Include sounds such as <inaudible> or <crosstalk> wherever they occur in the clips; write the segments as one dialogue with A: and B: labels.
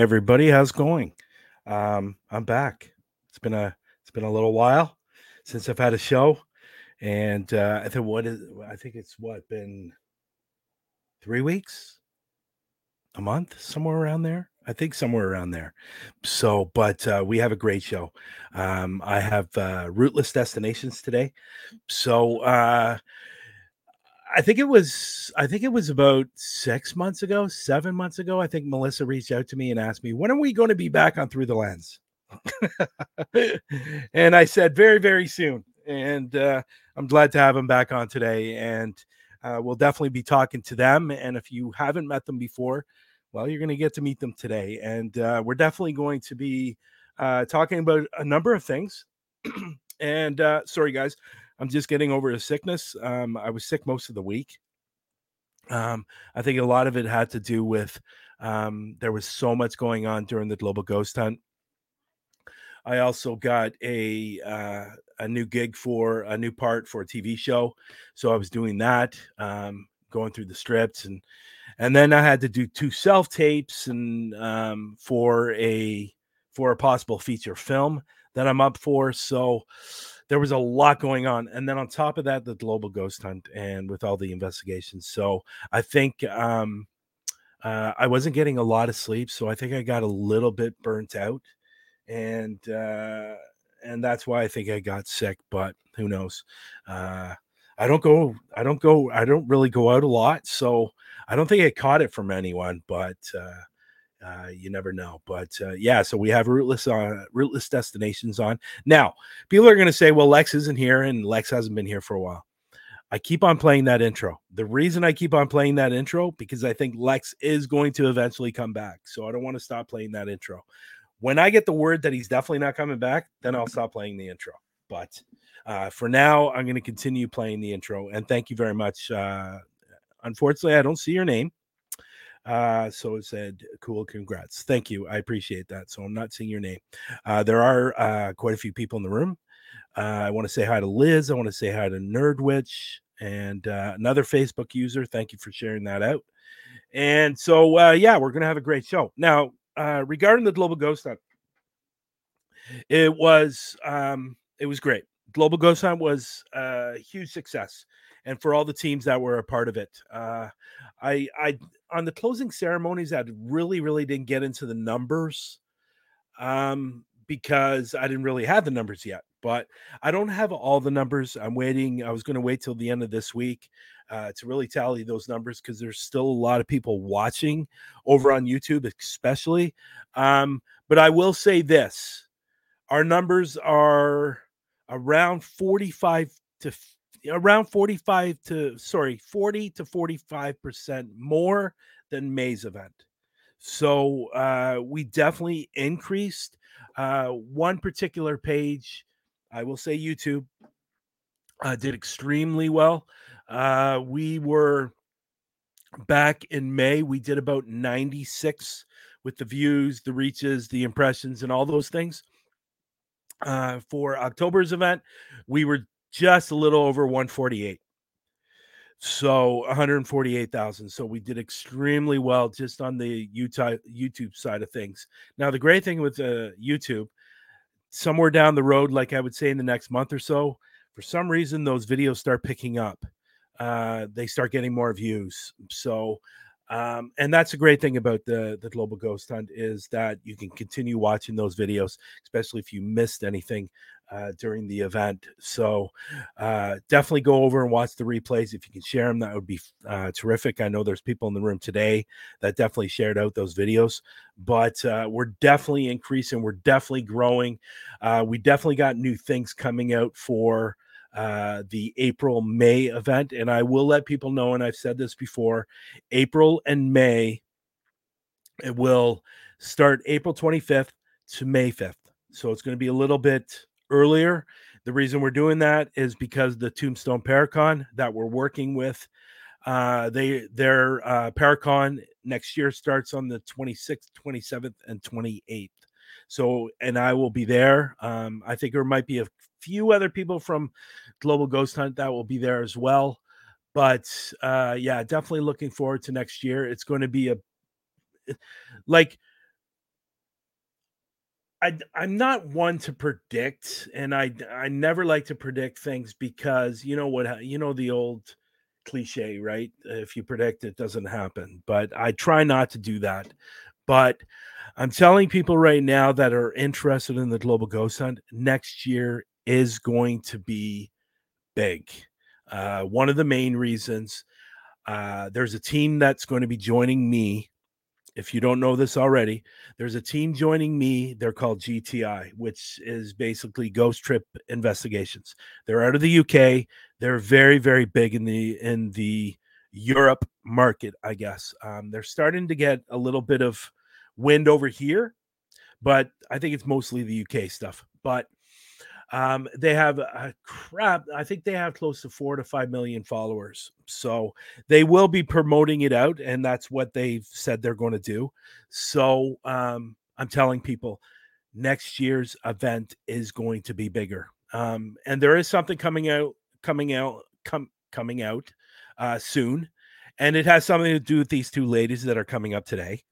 A: everybody, how's going? Um, I'm back. It's been a it's been a little while since I've had a show, and uh, I think what is I think it's what been three weeks, a month, somewhere around there. I think somewhere around there. So, but uh, we have a great show. Um, I have uh, rootless destinations today, so uh, I think it was I think it was about six months ago, seven months ago. I think Melissa reached out to me and asked me, when are we going to be back on Through the Lens? <laughs> and I said, very, very soon. And uh, I'm glad to have them back on today. And uh, we'll definitely be talking to them. And if you haven't met them before, well, you're going to get to meet them today. And uh, we're definitely going to be uh, talking about a number of things. <clears throat> and uh, sorry, guys, I'm just getting over a sickness. Um, I was sick most of the week. Um, I think a lot of it had to do with um, there was so much going on during the global ghost hunt. I also got a uh, a new gig for a new part for a TV show, so I was doing that, um, going through the strips, and and then I had to do two self tapes and um, for a for a possible feature film that I'm up for. So there was a lot going on and then on top of that the global ghost hunt and with all the investigations. So i think um uh, i wasn't getting a lot of sleep so i think i got a little bit burnt out and uh and that's why i think i got sick but who knows? Uh i don't go i don't go i don't really go out a lot so i don't think i caught it from anyone but uh uh, you never know. But uh, yeah, so we have rootless on uh, rootless destinations on. Now, people are going to say, well, Lex isn't here and Lex hasn't been here for a while. I keep on playing that intro. The reason I keep on playing that intro because I think Lex is going to eventually come back. So I don't want to stop playing that intro. When I get the word that he's definitely not coming back, then I'll stop playing the intro. But uh, for now, I'm going to continue playing the intro. And thank you very much. Uh, unfortunately, I don't see your name. Uh, so it said, cool, congrats. Thank you. I appreciate that. So I'm not seeing your name. Uh, there are uh, quite a few people in the room. Uh, I want to say hi to Liz. I want to say hi to Nerdwitch and uh, another Facebook user. Thank you for sharing that out. And so, uh, yeah, we're going to have a great show. Now, uh, regarding the Global Ghost Hunt, it was um, it was great. Global Ghost Hunt was a huge success and for all the teams that were a part of it. Uh, I, I, on the closing ceremonies, I really, really didn't get into the numbers um, because I didn't really have the numbers yet. But I don't have all the numbers. I'm waiting. I was going to wait till the end of this week uh, to really tally those numbers because there's still a lot of people watching over on YouTube, especially. Um, but I will say this our numbers are around 45 to around 45 to sorry 40 to 45 percent more than may's event. So uh, we definitely increased uh, one particular page i will say youtube uh, did extremely well. Uh, we were back in may we did about 96 with the views the reaches the impressions and all those things uh, for october's event. We were just a little over 148. So 148,000. So we did extremely well just on the Utah YouTube side of things. Now the great thing with uh, YouTube, somewhere down the road, like I would say in the next month or so, for some reason those videos start picking up. Uh, they start getting more views. So um, and that's a great thing about the the global ghost hunt is that you can continue watching those videos, especially if you missed anything uh, during the event. So uh, definitely go over and watch the replays. If you can share them, that would be uh, terrific. I know there's people in the room today that definitely shared out those videos, but uh, we're definitely increasing. We're definitely growing. Uh, we definitely got new things coming out for uh, the April May event. And I will let people know, and I've said this before April and May, it will start April 25th to May 5th. So it's going to be a little bit earlier. The reason we're doing that is because the Tombstone Paracon that we're working with, uh, they their uh, Paracon next year starts on the 26th, 27th, and 28th. So, and I will be there. Um, I think there might be a few other people from Global Ghost Hunt that will be there as well. But uh, yeah, definitely looking forward to next year. It's going to be a like I I'm not one to predict, and I I never like to predict things because you know what you know the old cliche, right? If you predict, it doesn't happen. But I try not to do that. But I'm telling people right now that are interested in the global ghost hunt next year is going to be big. Uh, one of the main reasons uh, there's a team that's going to be joining me. If you don't know this already, there's a team joining me. They're called GTI, which is basically Ghost Trip Investigations. They're out of the UK. They're very, very big in the in the Europe market, I guess. Um, they're starting to get a little bit of wind over here, but I think it's mostly the UK stuff. But um, they have a crap. I think they have close to four to five million followers. So they will be promoting it out, and that's what they've said they're going to do. So um, I'm telling people next year's event is going to be bigger. Um, and there is something coming out, coming out, come coming out uh, soon, and it has something to do with these two ladies that are coming up today.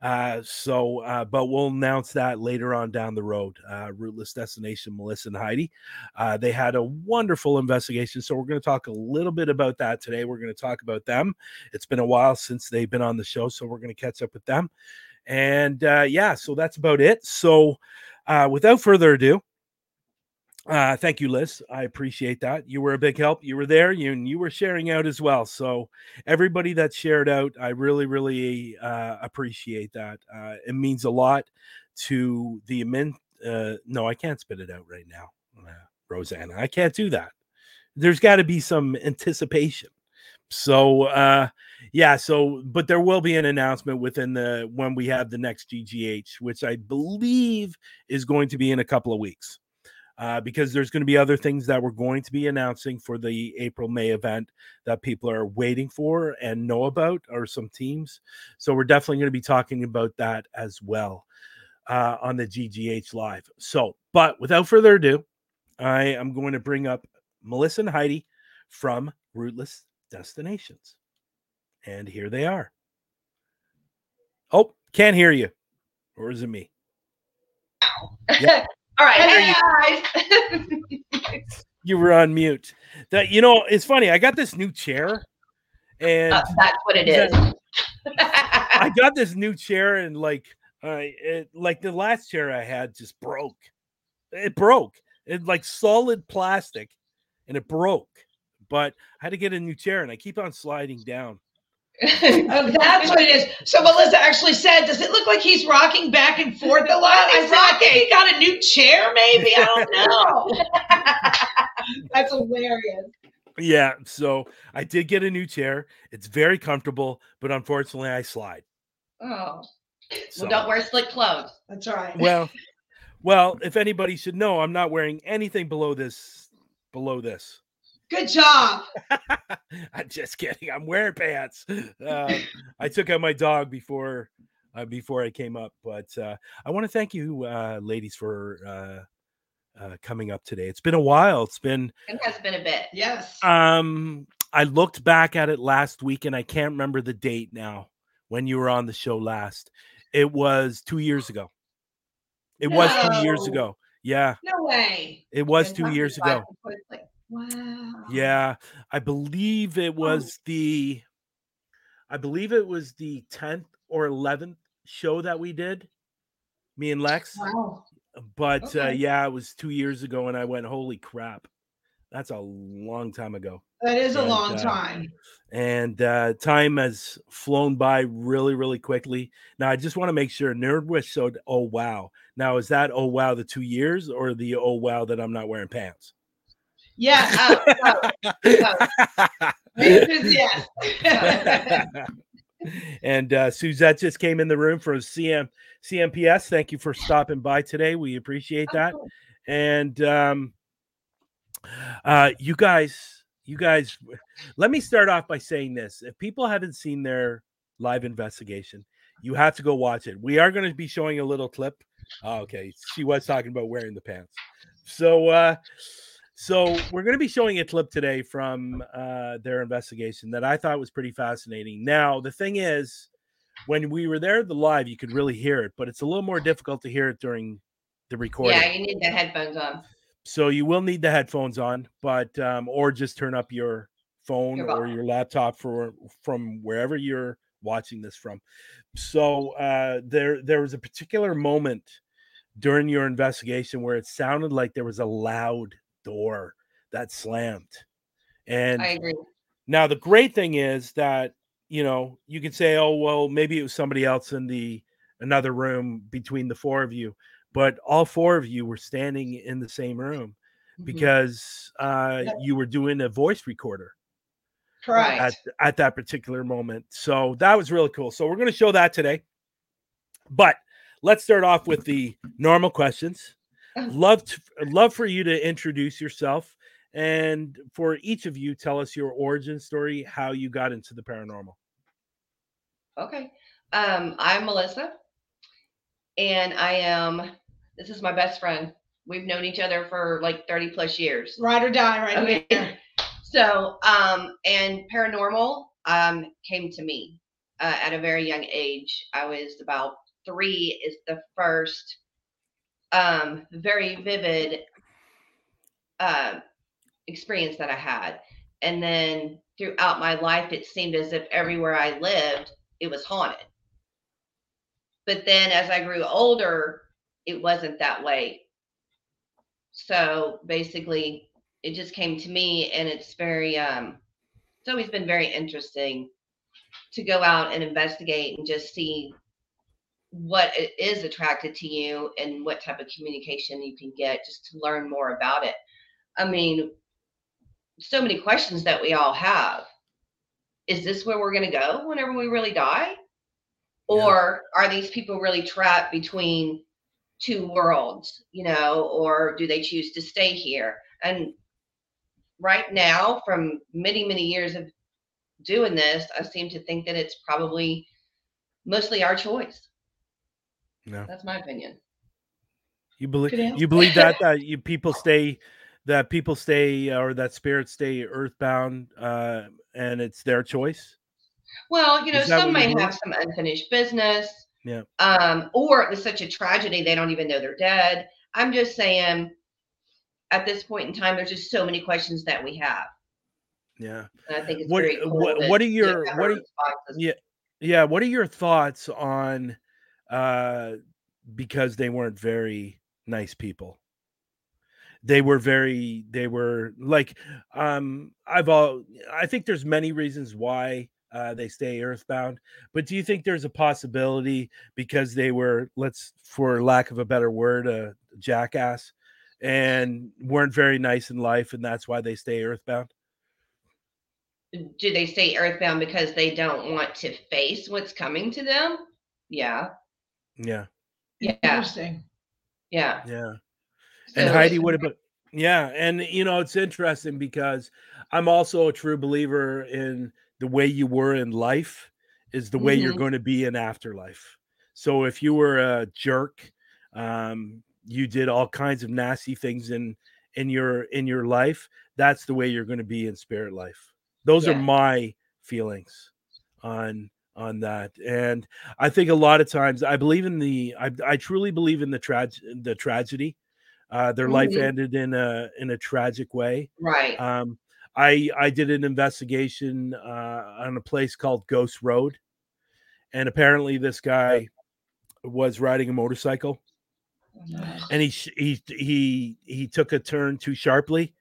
A: Uh, so, uh, but we'll announce that later on down the road. Uh, Rootless Destination, Melissa and Heidi. Uh, they had a wonderful investigation. So, we're going to talk a little bit about that today. We're going to talk about them. It's been a while since they've been on the show. So, we're going to catch up with them. And uh, yeah, so that's about it. So, uh, without further ado, uh, thank you, Liz. I appreciate that. You were a big help. You were there. You you were sharing out as well. So everybody that shared out, I really, really uh, appreciate that. Uh, it means a lot to the immense. Uh, no, I can't spit it out right now, uh, Rosanna. I can't do that. There's got to be some anticipation. So uh yeah, so but there will be an announcement within the when we have the next GGH, which I believe is going to be in a couple of weeks uh, because there's going to be other things that we're going to be announcing for the April May event that people are waiting for and know about, or some teams. So we're definitely going to be talking about that as well uh, on the GGH Live. So, but without further ado, I am going to bring up Melissa and Heidi from Rootless Destinations. And here they are. Oh, can't hear you. Or is it me?
B: Yeah. <laughs> All right. Hey
A: guys. you were on mute. That you know, it's funny. I got this new chair, and uh,
B: that's what it is. <laughs>
A: I got this new chair, and like, uh, it, like the last chair I had just broke. It broke. It like solid plastic, and it broke. But I had to get a new chair, and I keep on sliding down. <laughs>
C: oh, that's what it is. So Melissa actually said, "Does it look like he's rocking back and forth a lot?" I said, "I think he got a new chair, maybe. I don't know." <laughs> that's hilarious.
A: Yeah, so I did get a new chair. It's very comfortable, but unfortunately, I slide.
B: Oh, so, well, don't wear slick clothes.
C: That's right.
A: Well, <laughs> well, if anybody should know, I'm not wearing anything below this. Below this.
C: Good job. <laughs>
A: I'm just kidding. I'm wearing pants. Uh, I took out my dog before uh, before I came up, but uh, I want to thank you, uh, ladies, for uh, uh, coming up today. It's been a while. It's been
B: it has been a bit.
C: Yes.
A: Um, I looked back at it last week, and I can't remember the date now when you were on the show last. It was two years ago. It no. was two years ago. Yeah.
C: No way.
A: It was two years ago.
C: Quickly. Wow.
A: Yeah, I believe it was the I believe it was the 10th or 11th show that we did. Me and Lex.
C: Wow.
A: But uh, okay. uh, yeah, it was 2 years ago and I went holy crap. That's a long time ago.
C: That is and, a long uh, time.
A: And uh, time has flown by really, really quickly. Now, I just want to make sure Nerdwitch showed, oh, wow. Now, is that, oh, wow, the two years or the, oh, wow, that I'm not wearing pants?
C: Yeah. Uh, uh, <laughs> yes. <laughs>
A: and uh, Suzette just came in the room for CM CMPS. Thank you for stopping by today. We appreciate that. And um, uh, you guys, you guys, let me start off by saying this: if people haven't seen their live investigation, you have to go watch it. We are going to be showing a little clip. Oh, okay, she was talking about wearing the pants. So. uh so we're going to be showing a clip today from uh, their investigation that I thought was pretty fascinating. Now the thing is, when we were there the live, you could really hear it, but it's a little more difficult to hear it during the recording.
B: Yeah, you need the headphones on.
A: So you will need the headphones on, but um, or just turn up your phone
B: Your
A: or your laptop for from wherever you're watching this from. So uh, there there was a particular moment during your investigation where it sounded like there was a loud door that slammed. And
B: I agree.
A: now the great thing is that you know you could say, oh well, maybe it was somebody else in the another room between the four of you, but all four of you were standing in the same room
B: Mhm.
A: because uh,
C: Yeah.
A: you were doing a voice recorder
C: Correct.
A: at at that particular moment. So that was really cool. So we're going to show that today. But let's start off with the normal questions. Love to, love for you to introduce yourself and for each of you tell us your origin story, how you got into the paranormal.
B: Okay. Um, I'm Melissa, and I am. This is my best friend. We've known each other for like 30 plus years.
C: Ride or die, right
B: Okay.
C: here. <laughs>
B: So, um, and paranormal um came to me uh, at a very young age. I was about three. Is the first um very vivid uh, experience that I had, and then throughout my life, it seemed as if everywhere I lived, it was haunted. But then as I grew older, it wasn't that way. So basically, it just came to me, and it's very, um, it's always been very interesting to go out and investigate and just see what it is attracted to you and what type of communication you can get just to learn more about it. I mean, so many questions that we all have. Is this where we're going to go whenever we really die?
A: Yeah.
B: Or are these people really trapped between two worlds, you know, or do they choose to stay here? And right now, from many, many years of doing this, I seem to think that it's probably mostly our choice.
A: No.
B: That's my opinion.
A: You believe
C: Good
A: you believe that that you people stay that people stay or that spirits stay earthbound uh and it's their choice?
B: Well, you know, some
A: what
B: may have some unfinished business.
A: Yeah.
B: Um, or it was such a tragedy they don't even know they're dead. I'm just saying at this point in time, there's just so many questions that we have.
A: Yeah.
B: And I think it's
A: What-
B: very cool.
A: what-
B: to
A: what are your- what are- Yeah. Yeah, what are your thoughts on uh because they weren't very nice people? They were very they were like um I've all I think there's many reasons why uh they stay earthbound, but do you think there's a possibility because they were let's for lack of a better word a jackass and weren't very nice in life and that's why they stay earthbound?
B: Do they stay earthbound because they don't want to face what's coming to them? Yeah.
A: Yeah.
B: Yeah.
C: Interesting.
B: Yeah.
A: Yeah.
B: So
A: and Heidi,
B: it's-
A: what about? Yeah, and you know it's interesting because I'm also a true believer in the way you were in life is the way you're
B: Mhm.
A: going to be in afterlife. So if you were a jerk, um, you did all kinds of nasty things in in your in your life. That's the way you're going to be in spirit life. Those are my feelings on on that and i think a lot of times i believe in the i, I truly believe in the trag the tragedy uh their life
B: Mhm.
A: ended in a in a tragic way
B: Right.
A: um i i did an investigation uh on a place called ghost road and apparently this guy was riding a motorcycle and he he he he took a turn too sharply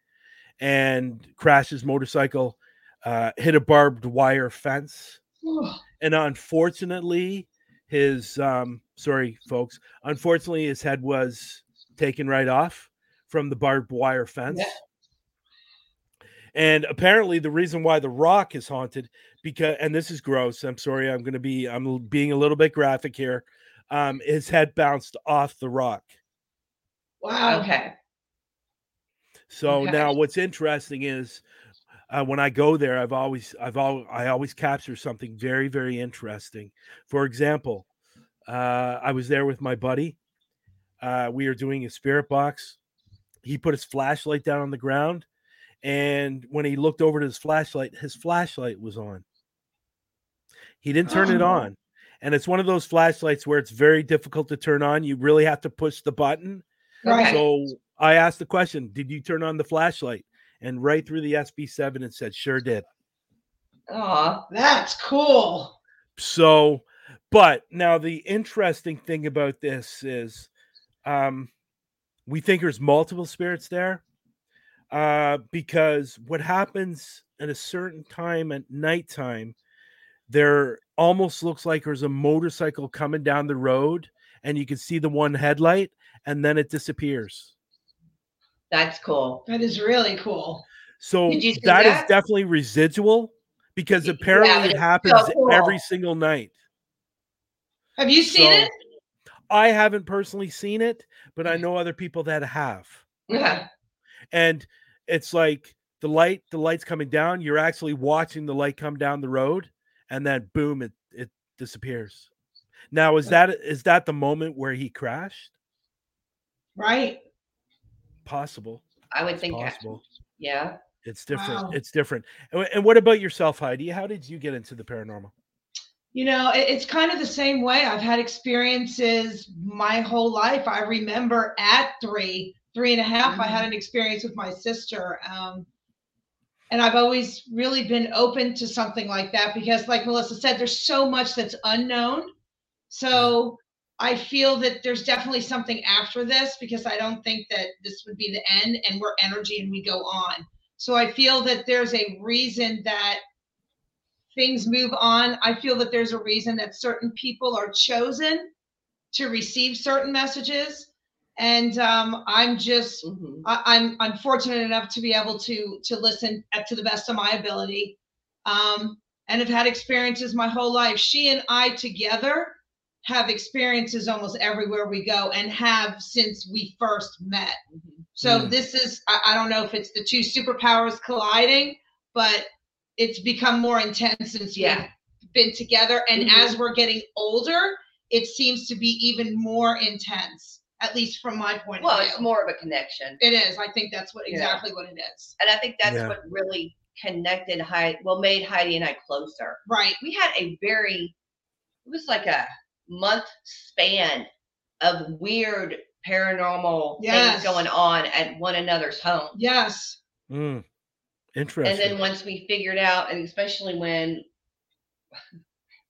A: and crashed his motorcycle uh hit a barbed wire fence <sighs> and unfortunately his um sorry folks unfortunately his head was taken right off from the barbed wire fence and apparently the reason why the rock is haunted because and this is gross i'm sorry i'm going to be i'm being a little bit graphic here um his head bounced off the rock
C: Wow.
B: Okay.
A: So
B: Okay.
A: now what's interesting is uh, when I go there, I've always I've all I always capture something very very interesting. For example, uh, I was there with my buddy. Uh, we are doing a spirit box. He put his flashlight down on the ground, and when he looked over to his flashlight, his flashlight was on. He didn't turn it
C: Oh.
A: on, and it's one of those flashlights where it's very difficult to turn on. You really have to push the button
C: Right.
A: So I asked the question, did you turn on the flashlight? And right through the SB7 it said, sure did.
B: Aw.
C: That's cool.
A: So, but now the interesting thing about this is um we think there's multiple spirits there. Uh, because what happens at a certain time at nighttime, there almost looks like there's a motorcycle coming down the road, and you can see the one headlight, and then it disappears.
B: That's cool.
C: That is really cool.
A: So
B: Did you see
A: that is definitely residual because
B: Yeah,
A: apparently
B: but
A: it happens
B: so cool.
A: every single night.
C: Have you seen
A: So,
C: it?
A: I haven't personally seen it, but I mm-hmm. know other people that have. Yeah. And it's like the light, the light's coming down. You're actually watching the light come down the road, and then boom, it it disappears. Now, is that is that the moment where he crashed?
C: Right.
A: Possible.
B: I would
A: It's
B: think,
A: possible.
B: yeah.
A: It's different.
C: Wow.
A: It's different. And, and what about yourself, Heidi? How did you get into the paranormal?
C: You know, it, it's kind of the same way. I've had experiences my whole life. I remember at three, three and a half, I had an experience with my sister. Um, and I've always really been open to something like that because, like Melissa said, there's so much that's unknown. So I feel that there's definitely something after this because I don't think that this would be the end and we're energy and we go on. So I feel that there's a reason that things move on. I feel that there's a reason that certain people are chosen to receive certain messages. And um, I'm just
B: Mhm.
C: I, I'm I'm fortunate enough to be able to to listen to the best of my ability, um, and have had experiences my whole life. She and I together have experiences almost everywhere we go, and have since we first met. So
A: Mm.
C: this is I, I don't know if it's the two superpowers colliding, but it's become more intense since
B: Yeah.
C: we've been together. And
B: Mhm.
C: as we're getting older, it seems to be even more intense, at least from my point
B: Well,
C: of view.
B: it's more of a connection.
C: It is. I think that's what
B: Yeah.
C: exactly what it is.
B: And I think that's
A: Yeah.
B: what really connected Heidi, well, made Heidi and I closer.
C: Right.
B: We had a very, it was like a month span of weird paranormal
C: Yes.
B: things going on at one another's home.
C: Yes.
A: Mm,
B: And then once we figured out, and especially when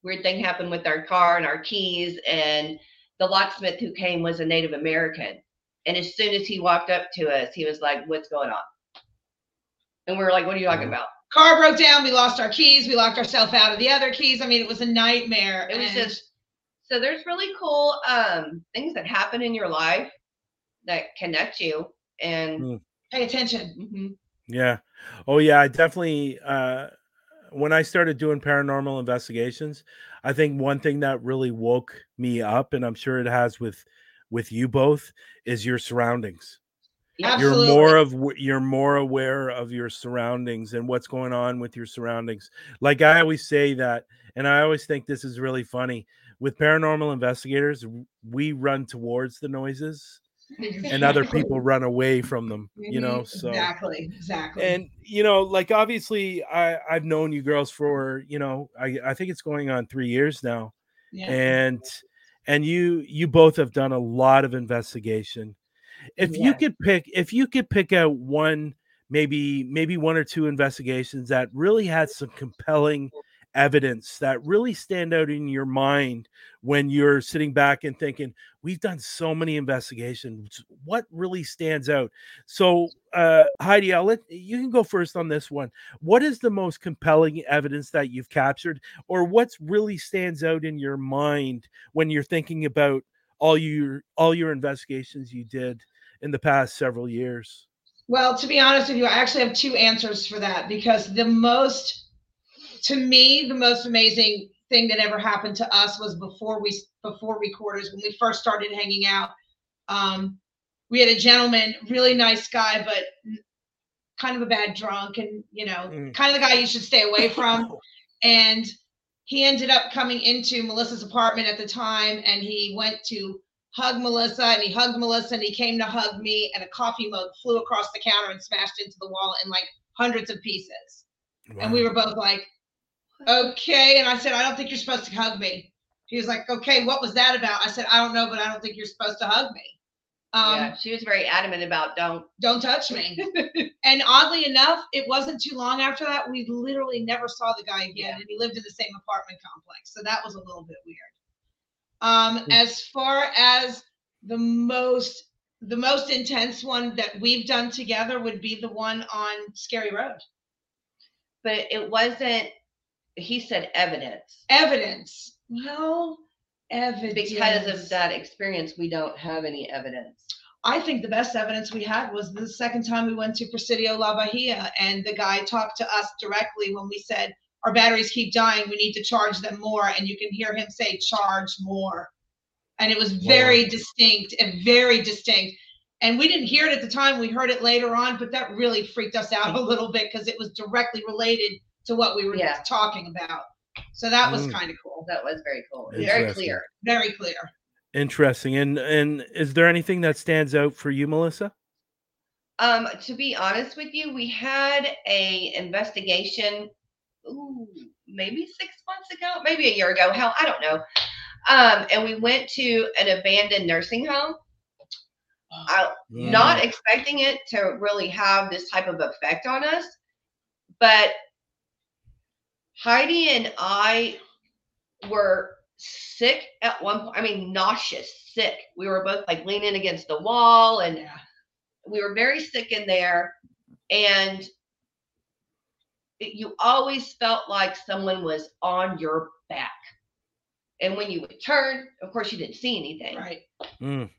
B: weird thing happened with our car and our keys, and the locksmith who came was a Native American. And as soon as he walked up to us, he was like, What's going on? And we were like, What are you talking
A: Mhm.
B: about?
C: Car broke down. We lost our keys. We locked ourselves out of the other keys. I mean, it was a nightmare.
B: It was
C: and-
B: just so there's really cool um things that happen in your life that connect you and
A: Mm.
C: pay attention.
B: Mhm.
A: Yeah. Oh yeah, I definitely uh when I started doing paranormal investigations, I think one thing that really woke me up and I'm sure it has with with you both is your surroundings.
C: Absolutely.
A: You're more of you're more aware of your surroundings and what's going on with your surroundings. Like I always say that and I always think this is really funny. With paranormal investigators, we run towards the noises and other people <laughs> run away from them, you know.
C: Mhm.
A: So
C: exactly, exactly.
A: and you know like obviously i i've known you girls for you know i i think it's going on three years now
C: yeah.
A: and and you you both have done a lot of investigation if you could pick if you could pick out one maybe maybe one or two investigations that really had some compelling evidence that really stand out in your mind when you're sitting back and thinking we've done so many investigations. What really stands out? So uh heidi i'll let you can go first on this one. What is the most compelling evidence that you've captured or what's really stands out in your mind when you're thinking about all your all your investigations you did in the past several years?
C: Well, to be honest with you, I actually have two answers for that because the most, to me, the most amazing thing that ever happened to us was before we before recorders when we first started hanging out. Um, we had a gentleman, really nice guy, but kind of a bad drunk, and you know,
A: Mm.
C: kind of the guy you should stay away from. <laughs> and he ended up coming into Melissa's apartment at the time, and he went to hug Melissa and he hugged Melissa and he came to hug me and a coffee mug flew across the counter and smashed into the wall in like hundreds of pieces. And we were both like, okay. And I said, I don't think you're supposed to hug me. He was like, okay, what was that about? I said, I don't know, but I don't think you're supposed to hug me. Um,
B: yeah, she was very adamant about don't.
C: don't touch me. <laughs> and oddly enough, it wasn't too long after that. We literally never saw the guy again,
B: Yeah.
C: and he lived in the same apartment complex. So that was a little bit weird. Um,
A: Hmm.
C: as far as the most the most intense one that we've done together would be the one on Scary Road.
B: But it wasn't. He said evidence
C: Evidence. Well, evidence.
B: because of that experience. We don't have any evidence.
C: I think the best evidence we had was the second time we went to Presidio La Bahia, and the guy talked to us directly when we said, Our batteries keep dying, we need to charge them more. And you can hear him say, Charge more. And it was very distinct and very distinct. And we didn't hear it at the time, we heard it later on, but that really freaked us out a little bit because it was directly related to what we were
B: Yeah.
C: talking about. So that was
A: Mm.
C: kind of cool,
B: That was very cool. Very clear.
C: very clear.
A: Interesting. And and is there anything that stands out for you, Melissa?
B: Um, to be honest with you, we had a investigation. Ooh, maybe six months ago, maybe a year ago. Hell, I don't know. Um, and we went to an abandoned nursing home. I,
A: Mm.
B: Not expecting it to really have this type of effect on us, but Heidi and I were sick at one point. I mean, nauseous, sick. We were both like leaning against the wall and
C: Yeah.
B: we were very sick in there and it- you always felt like someone was on your back and when you would turn of course you didn't see anything
C: Right.
A: Mm.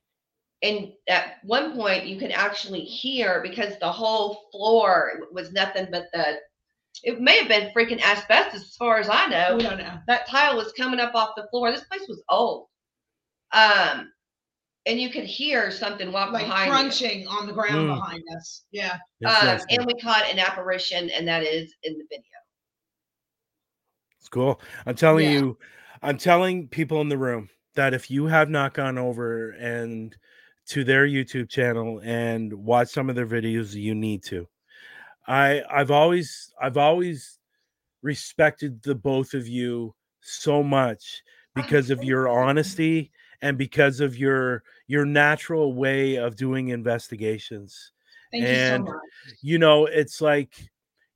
B: and at one point you could actually hear because the whole floor was nothing but the it may have been freaking asbestos as far as i know
C: We don't know.
B: that tile was coming up off the floor this place was old um and you could hear something walk
C: Like
B: behind you.
C: crunching on the ground
A: Mm.
C: behind us. Yeah.
B: Um, and we caught an apparition, and that is in the video.
A: It's cool. I'm telling
C: Yeah.
A: you, I'm telling people in the room that if you have not gone over and to their YouTube channel and watch some of their videos, you need to. I I've always I've always respected the both of you so much oh, because of your honesty and because of your your natural way of doing investigations
C: Thank
A: And-
C: you so much.
A: you know it's like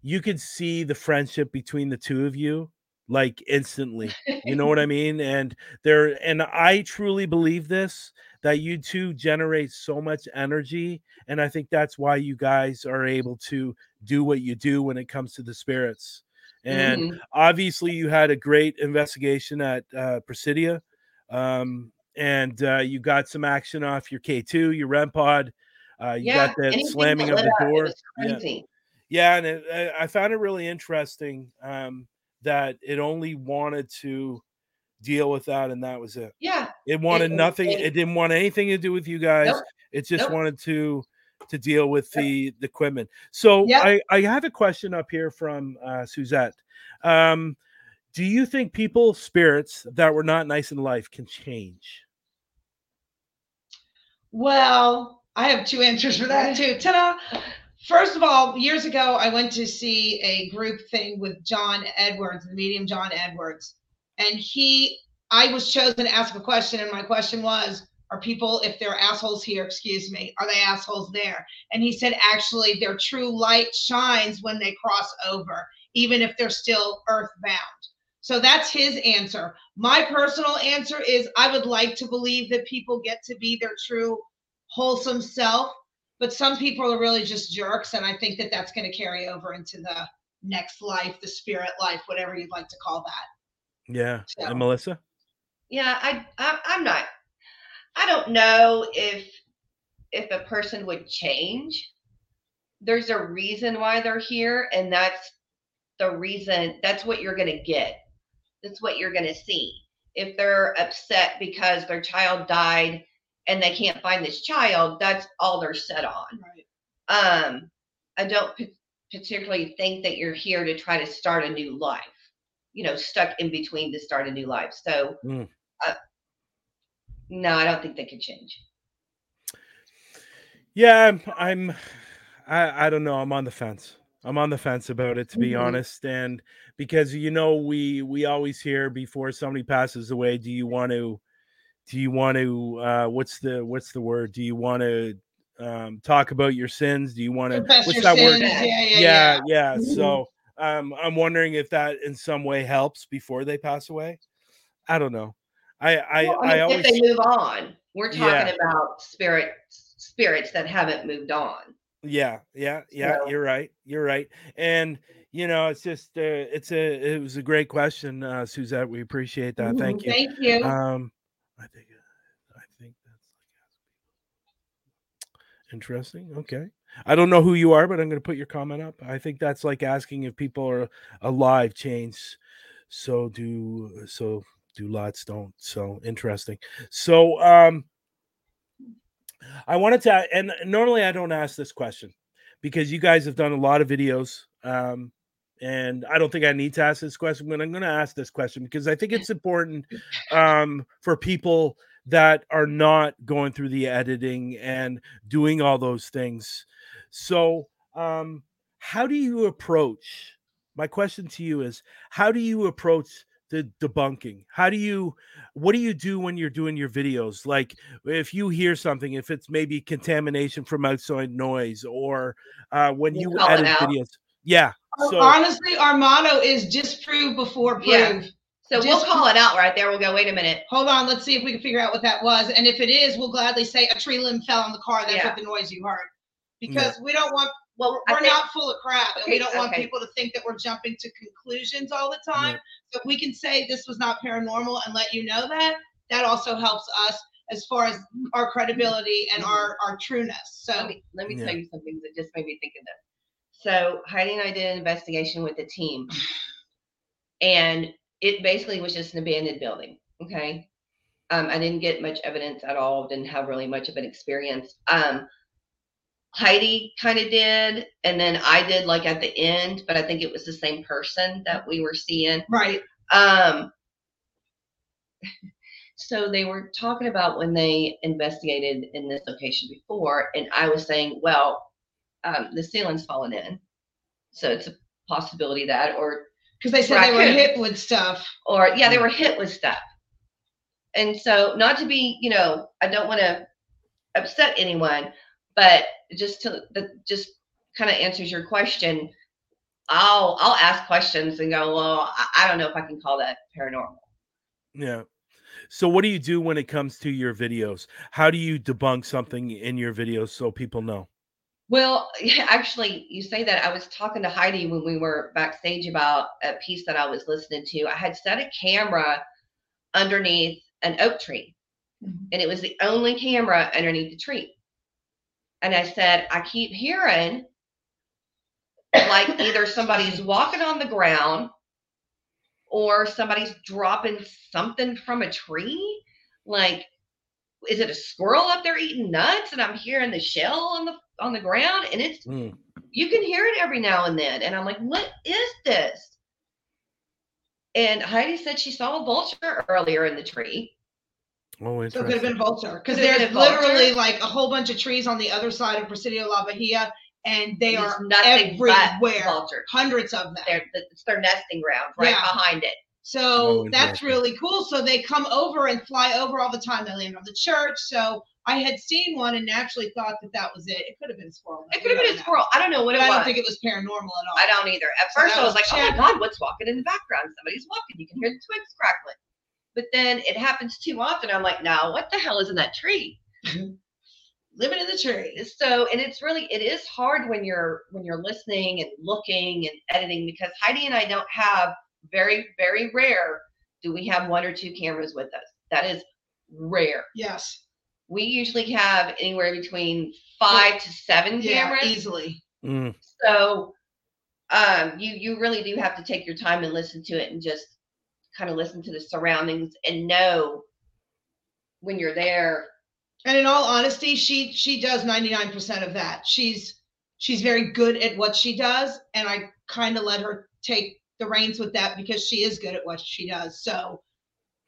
A: you could see the friendship between the two of you like instantly you know what i <laughs> mean and there and i truly believe this that you two generate so much energy and i think that's why you guys are able to do what you do when it comes to the spirits and
B: Mhm.
A: obviously you had a great investigation at uh, Presidio, um, and uh, you got some action off your K2, your REM pod. Uh, you
B: yeah,
A: got that slamming of the door. Yeah. Yeah, and it, I- I found it really interesting um, that it only wanted to deal with that, and that was it.
B: Yeah,
A: It wanted
B: was
A: nothing.
B: a-
A: It didn't want anything to do with you guys.
B: Nope.
A: It just
B: Nope.
A: wanted to to deal with the the equipment. So
C: Yep.
A: I I have a question up here from uh, Suzette. Um, do you think people spirits that were not nice in life can change?
C: Well, I have two answers for that <laughs> too. Ta-da! First of all, years ago, I went to see a group thing with John Edwards, the medium John Edwards, and he, I was chosen to ask a question, and my question was, "Are people, if they're assholes here, excuse me, are they assholes there?" And he said, "Actually, their true light shines when they cross over, even if they're still earthbound." So that's his answer. My personal answer is I would like to believe that people get to be their true wholesome self, but some people are really just jerks. And I think that that's going to carry over into the next life, the spirit life, whatever you'd like to call that.
A: Yeah,
C: So-
A: and Melissa.
B: yeah. I, I I'm not. I don't know if if a person would change. There's a reason why they're here, and that's the reason. That's what you're gonna get. That's what you're gonna see. If they're upset because their child died and they can't find this child, that's all they're set on.
C: Right.
B: um i don't p- particularly think that you're here to try to start a new life you know stuck in between to start a new life so
A: Mm.
B: uh, no i don't think they could change
A: Yeah, I'm. I'm I, I don't know. I'm on the fence. I'm on the fence about it, to be
B: Mhm.
A: honest, and because you know we we always hear before somebody passes away, do you want to do you want to uh what's the what's the word do you want to um talk about your sins do you want to what's that word
C: sins. Yeah, yeah,
A: yeah
C: yeah.
A: yeah,
B: Mhm.
A: so um i'm wondering if that in some way helps before they pass away i don't know i i
B: Well,
A: i
B: mean,
A: always
B: if they move on, we're talking
A: Yeah.
B: about spirit spirits that haven't moved on.
A: Yeah, yeah, yeah.
B: So-
A: You're right. You're right. And you know, it's just uh, it's a it was a great question, uh, Suzette. We appreciate that. Thank you.
C: Thank you.
A: Um, I think uh, I think that's like interesting. Okay. I don't know who you are, but I'm going to put your comment up. I think that's like asking if people are alive. Chains. So do so do lots don't. So interesting. So um, I wanted to, and normally I don't ask this question because you guys have done a lot of videos. Um, and I don't think I need to ask this question, but I'm going to ask this question because I think it's <laughs> important um, for people that are not going through the editing and doing all those things. So, um, how do you approach? My question to you is: How do you approach the debunking? How do you? What do you do when you're doing your videos? Like, if you hear something, if it's maybe contamination from outside noise, or uh, when
B: You
A: you edit videos, yeah. So
C: Honestly, our motto is disprove before prove.
B: Yeah. So we'll
C: Just-
B: call it out right there. We'll go, wait a minute.
C: Hold on, let's see if we can figure out what that was. And if it is, we'll gladly say a tree limb fell on the car. That's
B: Yeah.
C: what the noise you heard. Because we don't want
B: Well,
C: we're
B: think-
C: not full of crap and we don't want
B: okay.
C: people to think that we're jumping to conclusions all the time. So if we can say this was not paranormal and let you know that, that also helps us as far as our credibility and mm-hmm. our our trueness. So
B: let me, let me
A: Yeah.
B: tell you something that just made me think of this. So Heidi and I did an investigation with the team, and it basically was just an abandoned building. Okay, um, I didn't get much evidence at all. Didn't have really much of an experience. Um, Heidi kind of did, and then I did like at the end, but I think it was the same person that we were seeing.
C: right.
B: Um, <laughs> so they were talking about when they investigated in this location before, and I was saying, well, um, the ceiling's fallen in, so it's a possibility that, or
C: Because they said they were
B: Raccoon.
C: hit with stuff.
B: or yeah, they were hit with stuff. And so, not to be, you know, I don't want to upset anyone, but just to that just kind of answers your question. I'll I'll ask questions and go, well, I, I don't know if I can call that paranormal.
A: Yeah. So what do you do when it comes to your videos? How do you debunk something in your videos so people know?
B: Well, <laughs> actually, you say that. I was talking to Heidi when we were backstage about a piece that I was listening to. I had set a camera underneath an oak tree,
C: Mhm.
B: and it was the only camera underneath the tree. And I said, I keep hearing like either somebody's walking on the ground or somebody's dropping something from a tree. Like, is it a squirrel up there eating nuts? And I'm hearing the shell on the on the ground, and it's
A: Mm,
B: you can hear it every now and then. And I'm like, what is this? And Heidi said she saw a vulture earlier in the tree.
A: Oh,
C: So it could have been
A: interesting.
C: vulture. Because there's
B: a vulture.
C: literally like a whole bunch of trees on the other side of Presidio La Bahia, and they
B: There's
C: are
B: nothing
C: everywhere.
B: vultures.
C: Hundreds of them.
B: They're, it's their nesting ground right
C: Yeah.
B: behind it.
C: So
A: Oh,
C: that's really cool. So they come over and fly over all the time. They land on the church. So I had seen one and naturally thought that that was it. It could have been a squirrel.
B: It could have been a squirrel. I don't know what
C: But
B: it
C: I don't think it was paranormal at all.
B: I don't either. At
C: So
B: first,
C: that
B: I was
C: was
B: like, "Oh my god, what's walking in the background? Somebody's walking. You can hear the twigs crackling." But then it happens too often. I'm like, "Now, what the hell is in that tree?" Mm-hmm.
C: Living in the tree.
B: So, and it's really it is hard when you're when you're listening and looking and editing because Heidi and I don't have very very rare do we have one or two cameras with us. That is rare.
C: Yes.
B: We usually have anywhere between five to seven
C: Yeah,
B: cameras.
C: easily.
A: Mm,
B: so um you you really do have to take your time and listen to it and just kind of listen to the surroundings and know when you're there
C: And in all honesty, she she does 99% of that. She's she's very good at what she does, and I kind of let her take the reins with that because she is good at what she does. So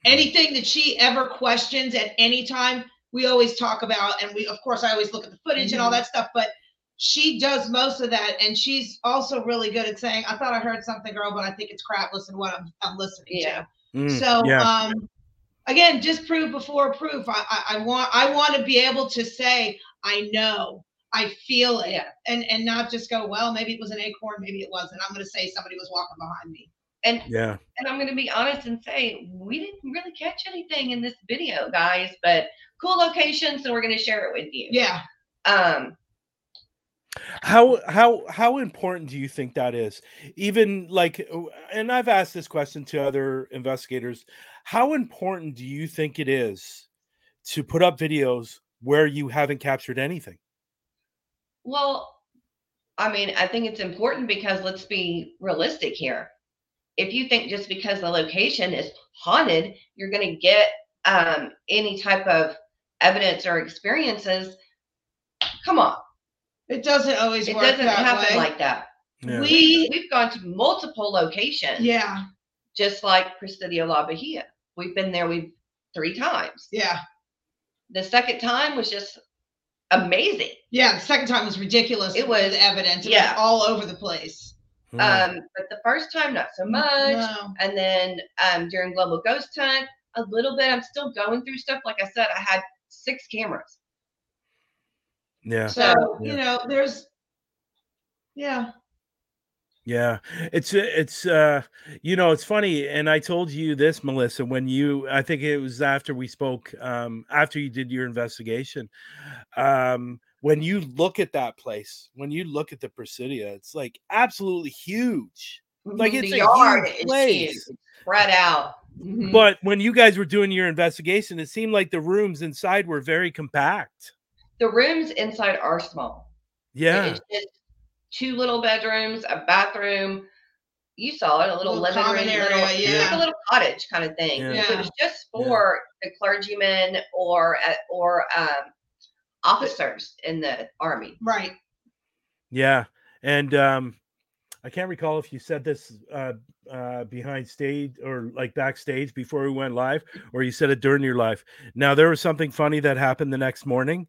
C: anything that she ever questions at any time, we always talk about, and we of course I always look at the footage and all that stuff, but she does most of that, and she's also really good at saying, "I thought I heard something, girl, but I think it's crap. Listen, to what I'm I'm listening
B: Yeah.
C: to."
A: mm,
C: So
A: yeah.
C: um again, disprove before proof. I, I, I want I want to be able to say I know, I feel it,
B: Yeah.
C: and and not just go, well, maybe it was an acorn, maybe it wasn't. I'm going to say somebody was walking behind me.
B: And
A: Yeah.
B: and I'm gonna be honest and say we didn't really catch anything in this video, guys, but cool location, so we're gonna share it with you.
C: Yeah.
B: Um,
A: How how how important do you think that is? Even like and I've asked this question to other investigators. How important do you think it is to put up videos where you haven't captured anything?
B: Well, I mean, I think it's important because let's be realistic here. If you think just because the location is haunted, you're gonna get um any type of evidence or experiences, come on.
C: It doesn't always
B: It
C: work
B: doesn't
C: that
B: happen
C: way.
B: like that.
A: Yeah.
C: We
B: We've gone to multiple locations.
C: yeah,
B: just like Presidio La Bahia. We've been there we've three times.
C: yeah.
B: The second time was just amazing.
C: Yeah, the second time was ridiculous.
B: It was-
C: the evidence. It
B: yeah.
C: was all over the place.
A: Mm.
B: Um, but the first time not so much.
C: No.
B: And then um, during Global Ghost Hunt, a little bit. I'm still going through stuff. Like I said, I had six cameras.
A: yeah.
C: So,
A: Yeah.
C: you know, there's yeah.
A: Yeah, it's uh, it's uh you know it's funny, and I told you this, Melissa, when you I think it was after we spoke, um, after you did your investigation, um, when you look at that place, when you look at the Presidio, it's like absolutely huge. Like,
B: Mhm,
A: it's
B: the
A: a
B: yard
A: huge place.
B: spread out. Mhm.
A: But when you guys were doing your investigation, it seemed like the rooms inside were very compact.
B: the rooms inside are small.
A: Yeah,
B: two little bedrooms, a bathroom. You saw it, a little,
C: Little
B: living room,
C: common area,
B: little, it's like a little cottage kind of thing.
A: Yeah.
B: So it was just
A: Yeah.
B: for the clergymen or uh, or um, officers in the army.
C: Right.
A: Yeah, and um, I can't recall if you said this uh, uh, behind stage or like backstage before we went live, or you said it during your live. Now there was something funny that happened the next morning,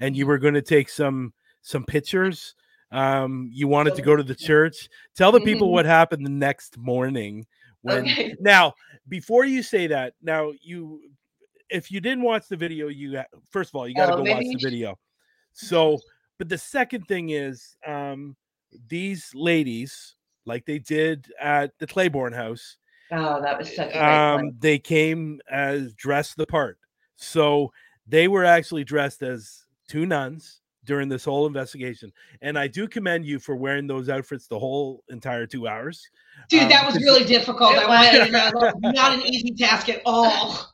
A: and you were going to take some some pictures. Um, you wanted to go to the church. Tell the people
B: Mhm.
A: what happened the next morning. When
B: Okay.
A: now, before you say that, now you, if you didn't watch the video, you first of all you got to
B: Oh,
A: go watch the video. <laughs> So, but the second thing is, um, these ladies, like they did at the Claiborne House,
B: Oh, that was such
A: um, they came as dressed the part. So they were actually dressed as two nuns during this whole investigation. And I do commend you for wearing those outfits the whole entire two hours.
C: Dude,
A: Um,
C: that was really difficult. I want to
B: was.
C: know that was <laughs> not an easy task at all.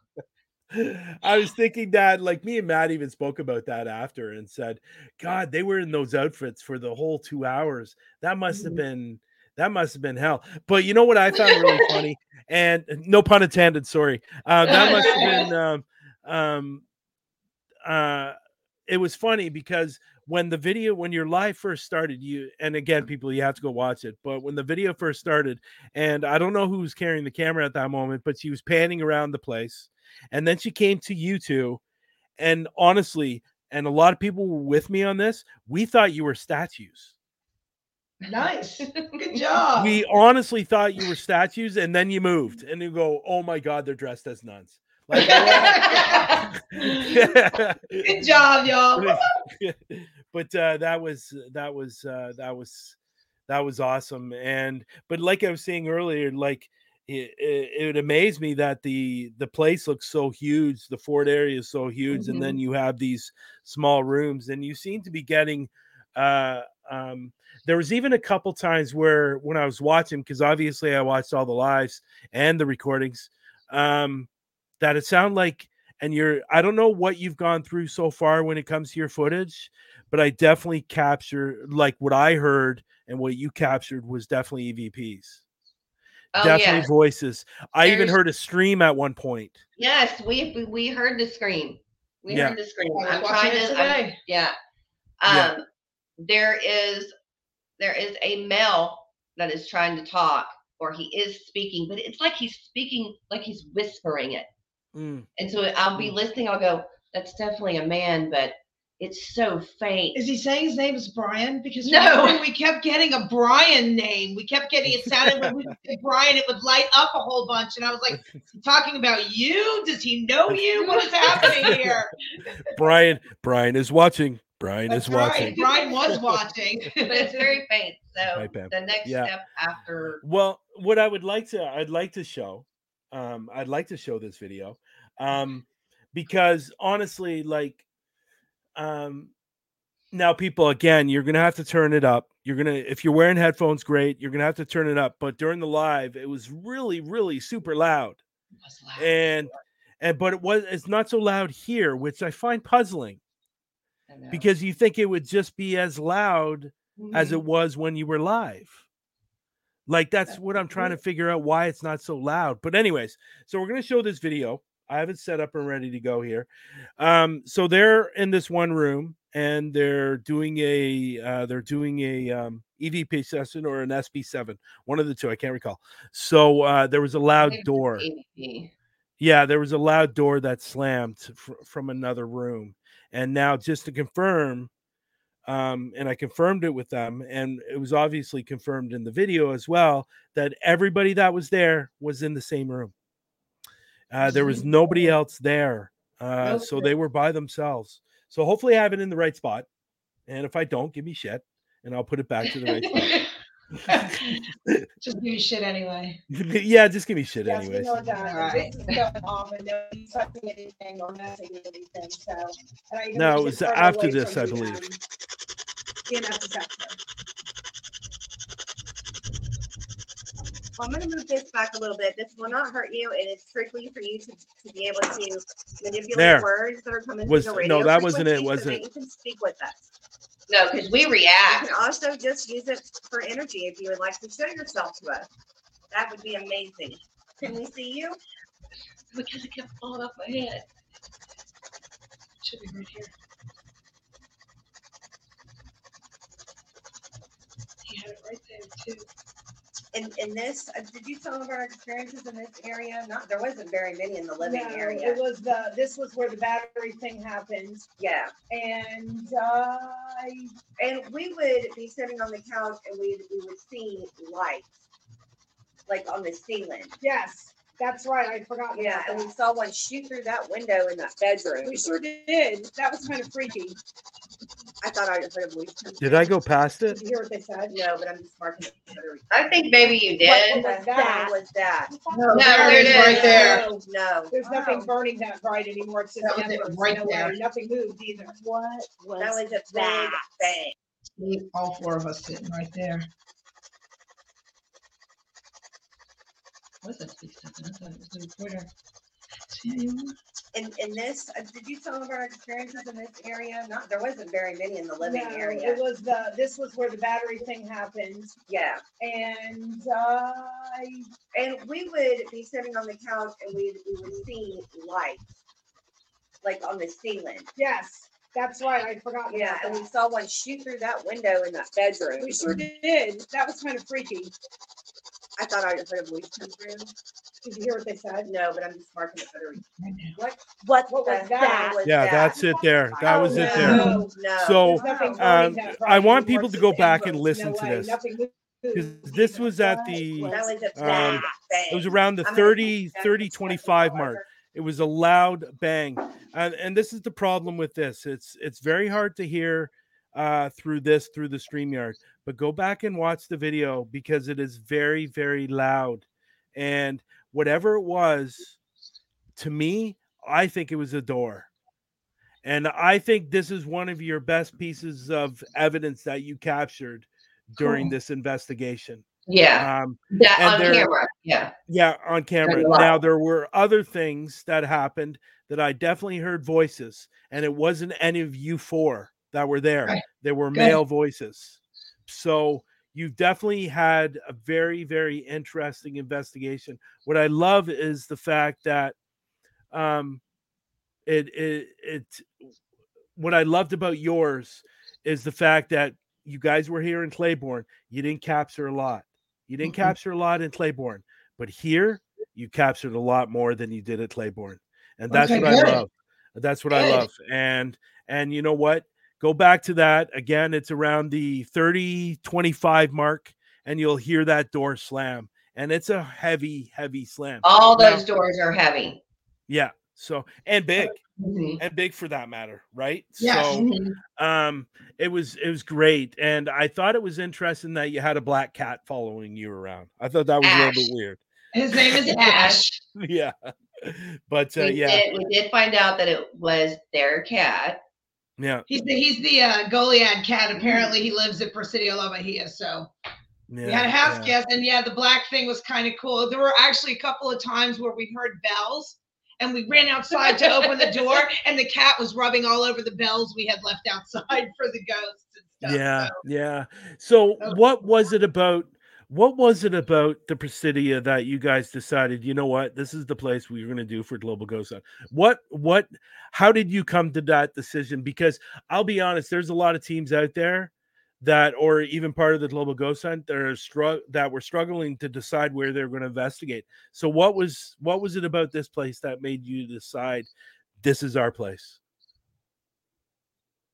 A: I was thinking that, like me and Matt even spoke about that after and said, God, they were in those outfits for the whole two hours. That must have
B: Mhm.
A: been that must have been hell. But you know what I found really funny, and no pun intended. Sorry, uh, that must have been. <laughs> Um, um, uh, it was funny because when the video, when your live first started, you and again, people, you have to go watch it. But when the video first started, and I don't know who was carrying the camera at that moment, but she was panning around the place, and then she came to you two, and honestly, and a lot of people were with me on this. We thought you were statues.
C: Nice. Good <laughs> job.
A: We honestly thought you were statues, and then you moved, and you go, "Oh my God, they're dressed as nuns." Like, <laughs>
C: Good job, y'all. <laughs>
A: but uh, that was that was uh, that was that was awesome. And but like I was saying earlier, like it, it, it amazed me that the the place looks so huge, the Ford area is so huge, and then you have these small rooms, and you seem to be getting. Uh, um, there was even a couple times where when I was watching, because obviously I watched all the lives and the recordings, um, that it sound like and you're I don't know what you've gone through so far when it comes to your footage, but I definitely captured like what I heard and what you captured was definitely EVPs.
B: oh
A: definitely
B: yes,
A: voices. I even heard a stream at one point.
B: yes, we we- we heard the scream. We
A: Yeah.
B: heard the scream.
C: I was
B: I'm
C: watching
B: trying
C: it
B: to. I'm-
C: today.
B: yeah. Um,
A: Yeah.
B: there is there is a male that is trying to talk, or he is speaking, but it's like he's speaking like he's whispering it.
A: Mm,
B: And so I'll be listening. I'll go, "That's definitely a man," but It's so faint.
C: Is he saying his name is Brian? Because
B: No.
C: remember, we kept getting a Brian name. We kept getting it sounded when we <laughs> said Brian, it would light up a whole bunch. And I was like, talking about you? Does he know you? What is happening here? <laughs>
A: Brian, Brian is watching. Brian
C: That's
A: is
C: right.
A: watching.
C: Brian was watching. <laughs>
B: but it's very faint. So
A: Hi, Pam.
B: the next
A: Yeah.
B: step after
A: Well, what I would like to, I'd like to show, um, I'd like to show this video, um, because honestly, like, um, now people again, you're gonna have to turn it up. You're gonna, if you're wearing headphones, great. You're gonna have to turn it up. But during the live, it was really, really super loud, and and but it was, it's not so loud here, which I find puzzling
B: I
A: because you think it would just be as loud as
C: Mm-hmm.
A: it was when you were live. Like that's what I'm trying to figure out why it's not so loud. But anyways, so we're going to show this video. I have it set up and ready to go here. Um so they're in this one room and they're doing a uh they're doing a um EVP session or an SB7, one of the two, I can't recall. So uh there was a loud door. Yeah, there was a loud door that slammed fr- from another room. And now, just to confirm, um, and I confirmed it with them, and it was obviously confirmed in the video as well that everybody that was there was in the same room. Uh, there was nobody else there. Uh, so they were by themselves. So hopefully, I have it in the right spot. And if I don't, give me shit, and I'll put it back to the right spot. <laughs>
C: Just give me shit anyway. <laughs>
A: yeah, just give me shit,
D: Yes, we
A: anyways.
D: know that.
C: All right.
D: This is going off and nobody's touching anything or messing with anything, so. and I even
A: No, it was after this, I believe.
D: um,
E: Well, I'm gonna move this back a little bit. This will not hurt you. And It is strictly for you to, to be able to manipulate
A: There.
E: words that are coming
A: Was-
E: through
A: no,
E: the radio.
A: that wasn't it,
E: frequencies so
A: was
E: that
A: it?
E: You can speak with us.
B: No, because we react.
E: You can also just use it for energy if you would like to show yourself to us. That would be amazing. Can we see you?
B: Because it kept falling off my head.
C: It Should be right here. He had it right there too.
E: In, in this, uh, did you tell them about our experiences in this area? Not, there wasn't very many in the living
D: No,
E: area.
D: It was the, this was where the battery thing happened
E: Yeah,
D: and, uh, I,
E: and we would be sitting on the couch and we, we would see lights. Like on the ceiling.
D: yes, that's right. I forgot.
E: Yeah,
D: about
E: and we saw one shoot through that window in that bedroom.
D: We sure did. That was kind of freaky.
E: I thought I heard a voice. come
A: Did. I go past
D: Did
A: it?
D: you hear what they said?
E: No, but I'm just marking it.
B: I think maybe you did.
E: What was that? Was that?
C: No,
B: there
C: there it is, right there.
D: No,
E: No,
D: There's nothing burning that bright anymore. It's just
C: That was it,
D: embers.
C: right
D: No way.
C: there.
D: Nothing moved either.
E: what
D: was
E: that was a big
D: that?
E: bang.
C: We- All four of us sitting right there. What's that speak something? I thought it was the recorder.
E: In, in this, uh, did you tell them about our experiences in this area? Not, there wasn't very many in the living
D: No,
E: area.
D: It was the, this was where the battery thing happened
E: Yeah,
D: and, uh, I,
E: and we would be sitting on the couch and we, we would see lights. Like on the ceiling.
D: yes, that's right. I forgot. about
E: Yeah, and we
D: that.
E: saw one shoot through that window in that bedroom.
D: We sure did. That was kind of freaky.
E: I thought I heard a voice come through.
D: Did you hear what they said?
E: No, but I'm just marking it for the.
C: Right now.
E: What?
D: What was
E: hell
D: that?
E: was
A: Yeah,
E: that?
A: that's it there. That
D: Oh,
A: was it
D: no.
A: there.
D: No.
E: No.
A: So,
D: There's nothing
E: Wow.
D: burning
A: um, I want people to go back and listen
D: No
A: to this.
D: Nothing moved
A: Because this was at the,
E: That was a
A: Um,
E: bang.
A: it was around the 30, 30, 25 mark. It was a loud bang. And, and this is the problem with this. It's it's very hard to hear uh, through this, through the StreamYard. But go back and watch the video because it is very, very loud. And whatever it was, to me, I think it was a door. And I think this is one of your best pieces of evidence that you captured during
C: Cool.
A: this investigation.
B: Yeah.
A: Um, and
B: on
A: there-
B: camera. Yeah.
A: yeah, on camera. Now there were other things that happened that I definitely heard voices, and it wasn't any of you four that were there.
B: Right.
A: There were
B: Good.
A: male voices. So you've definitely had a very, very interesting investigation. What I love is the fact that um it it it what I loved about yours is the fact that you guys were here in Claiborne. You didn't capture a lot. You didn't
C: Mhm.
A: capture a lot in Claiborne, but here you captured a lot more than you did at Claiborne, and that's
C: Okay,
A: what I love. That's what I love, and And you know what? Go back to that again. It's around the 30 25 mark, and you'll hear that door slam. And it's a heavy, heavy slam.
B: All
A: Now-
B: those doors are heavy.
A: Yeah. So and big
B: Mhm.
A: and big for that matter, right?
C: Yes.
A: So um it was it was great. And I thought it was interesting that you had a black cat following you around. I thought that was a little bit weird.
C: His name is <laughs> Ash.
A: yeah. <laughs> But uh,
B: we,
A: yeah,
B: did, we did find out that it was their cat.
A: Yeah,
C: He's the he's the uh, Goliad cat. Apparently, he lives at Presidio La Bahia. So
A: yeah.
C: we had a house
A: yeah.
C: guest, and yeah, the black thing was kind of cool. There were actually a couple of times where we heard bells, and we ran outside to open the door, <laughs> and the cat was rubbing all over the bells we had left outside <laughs> for the ghosts and stuff.
A: Yeah,
C: so.
A: yeah. So what was it about? What was it about the Presidio that you guys decided, you know what, this is the place we're going to do for Global Ghost Hunt? What, what, how did you come to that decision? Because I'll be honest, there's a lot of teams out there that, or even part of the Global Ghost Hunt, that are str- that were struggling to decide where they're going to investigate. So what was, what was it about this place that made you decide this is our place?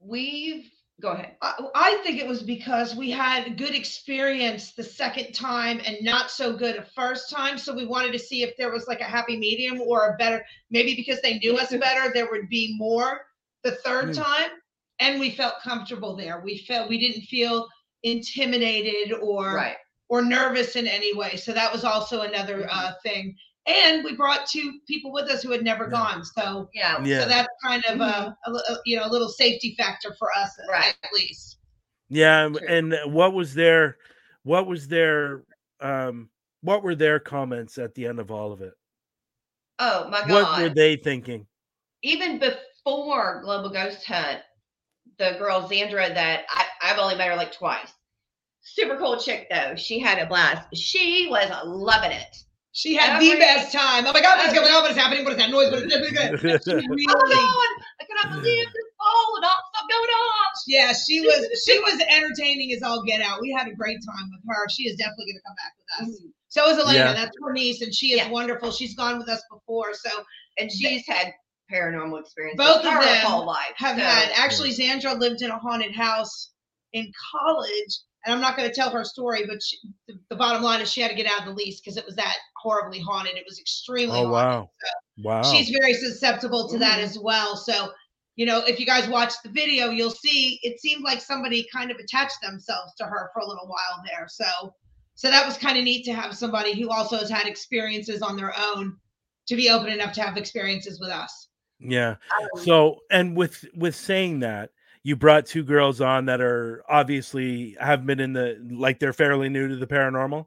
B: We've go ahead.
C: I, I think it was because we had a good experience the second time and not so good a first time. So we wanted to see if there was like a happy medium or a better, maybe because they knew us <laughs> better, there would be more the third
A: Hmm.
C: time. And we felt comfortable there. We felt we didn't feel intimidated or
B: Right.
C: or nervous in any way. So that was also another uh, thing. And we brought two people with us who had never
A: Yeah.
C: gone. So
B: Yeah.
A: Yeah.
C: so that's kind of a, a, you know a little safety factor for us
B: Right.
C: at least.
A: Yeah, and-
B: True.
A: and what was their what was their um what were their comments at the end of all of it?
B: Oh my God!
A: What were they thinking?
B: Even before Global Ghost Hunt, the girl Xandra that I, I've only met her like twice. Super cool chick though. She had a blast. She was loving it.
C: She had the best time. Oh my God, what's going on? What is happening? What is that noise? What is that? <laughs> She
B: Oh my
C: really,
B: god! I cannot believe this fall and all stuff going on.
C: yeah, she was she was entertaining as all get out. We had a great time with her. She is definitely going to come back with us. Mm-hmm. So is Elena.
A: Yeah.
C: That's her niece, and she is
B: Yeah.
C: wonderful. She's gone with us before, so
B: And she's had paranormal experiences
C: Both of them
B: whole life.
C: have
B: so-
C: had. Actually, Xandra lived in a haunted house in college, and I'm not going to tell her story, but she, the, the bottom line is she had to get out of the lease because it was that horribly haunted. It was extremely
A: oh
C: haunted.
A: wow. Wow.
C: she's very susceptible to that
B: Mhm.
C: as well. So, you know, if you guys watch the video, you'll see it seemed like somebody kind of attached themselves to her for a little while there. So, so that was kind of neat to have somebody who also has had experiences on their own to be open enough to have experiences with us.
A: yeah.
B: Um,
A: So and with with saying that, you brought two girls on that are obviously have been in the like they're fairly new to the paranormal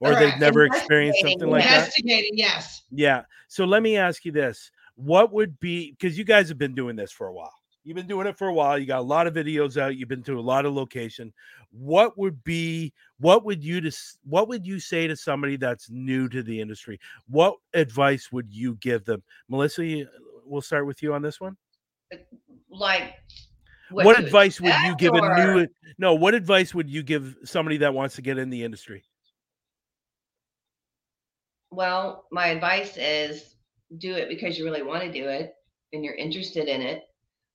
A: or they've never experienced something like that.
C: Investigating, yes.
A: Yeah. So let me ask you this. What would be because you guys have been doing this for a while. You've been doing it for a while. You got a lot of videos out. You've been to a lot of location. What would be what would you just what would you say to somebody that's new to the industry? What advice would you give them? Melissa, we'll start with you on this one.
B: like
A: What,
B: to
A: advice would you give a new No, what advice would you give somebody that wants to get in the industry?
B: Well, my advice is do it because you really want to do it and you're interested in it.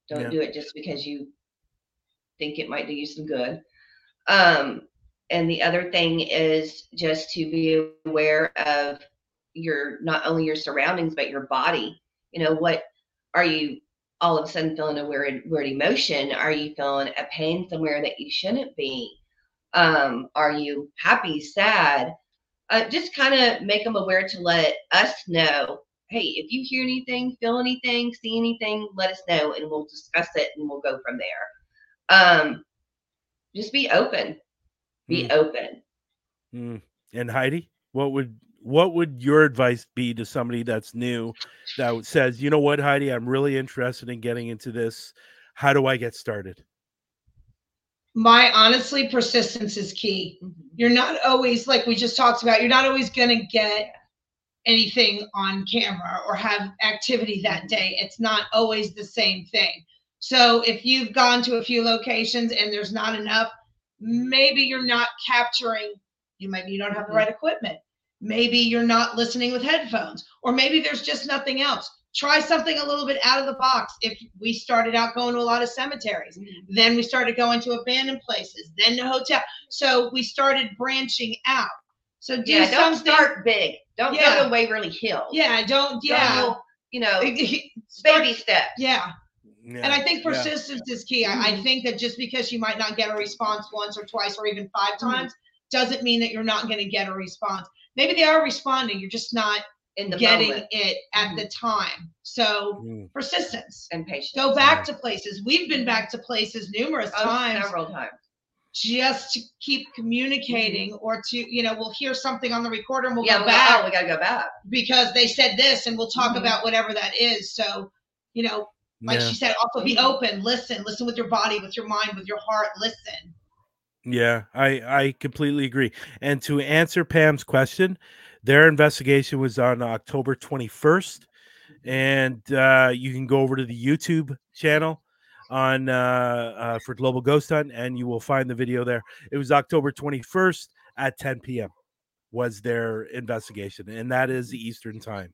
B: Don't
A: Yeah.
B: do it just because you think it might do you some good. Um, and the other thing is just to be aware of your not only your surroundings but your body. You know, what are you all of a sudden feeling a weird weird emotion? Are you feeling a pain somewhere that you shouldn't be? Um, are you happy, sad? uh, just kind of make them aware to let us know hey if you hear anything feel anything see anything let us know and we'll discuss it and we'll go from there um just be open be open
A: Mm. And Heidi, what would what would your advice be to somebody that's new that says, you know what, Heidi, I'm really interested in getting into this. How do I get started?
C: My honestly, persistence is key. Mm-hmm. You're not always, like we just talked about, you're not always going to get anything on camera or have activity that mm-hmm. day. It's not always the same thing. So if you've gone to a few locations and there's not enough, maybe you're not capturing, you maybe you don't have the mm-hmm. right equipment. Maybe you're not listening with headphones, or maybe there's just nothing else. try something a little bit out of the box. If we started out going to a lot of cemeteries, then we started going to abandoned places, then the hotel. So we started branching out. So do
B: Yeah, don't
C: something.
B: start big. Don't
C: Yeah.
B: go to Waverly Hills.
C: Yeah, don't.
B: Don't
C: Yeah.
B: you know,
C: Start-
B: baby steps.
C: Yeah.
A: Yeah,
C: And I think
A: yeah.
C: persistence is key. I, I think that just because you might not get a response once or twice or even 5
B: Mhm.
C: times doesn't mean that you're not going to get a response. Maybe they are responding, you're just not
B: in the
C: getting
B: moment
C: it at the time. So
A: Mm.
C: persistence.
B: and patience.
C: Go back to places. We've been back to places numerous
B: Oh,
C: times
B: several times.
C: just to keep communicating or to, you know, we'll hear something on the recorder and we'll
B: yeah,
C: go
B: we
C: back
B: Got, oh, we gotta go back.
C: because they said this and we'll talk
B: Mhm.
C: about whatever that is. So, you know, like
A: yeah.
C: she said, also be open, listen, listen with your body, with your mind, with your heart, listen.
A: Yeah, I I completely agree. And to answer Pam's question, their investigation was on October 21st, and uh, you can go over to the YouTube channel on uh, uh, for Global Ghost Hunt, and you will find the video there. It was October 21st at 10 p.m. was their investigation, and that is the Eastern time,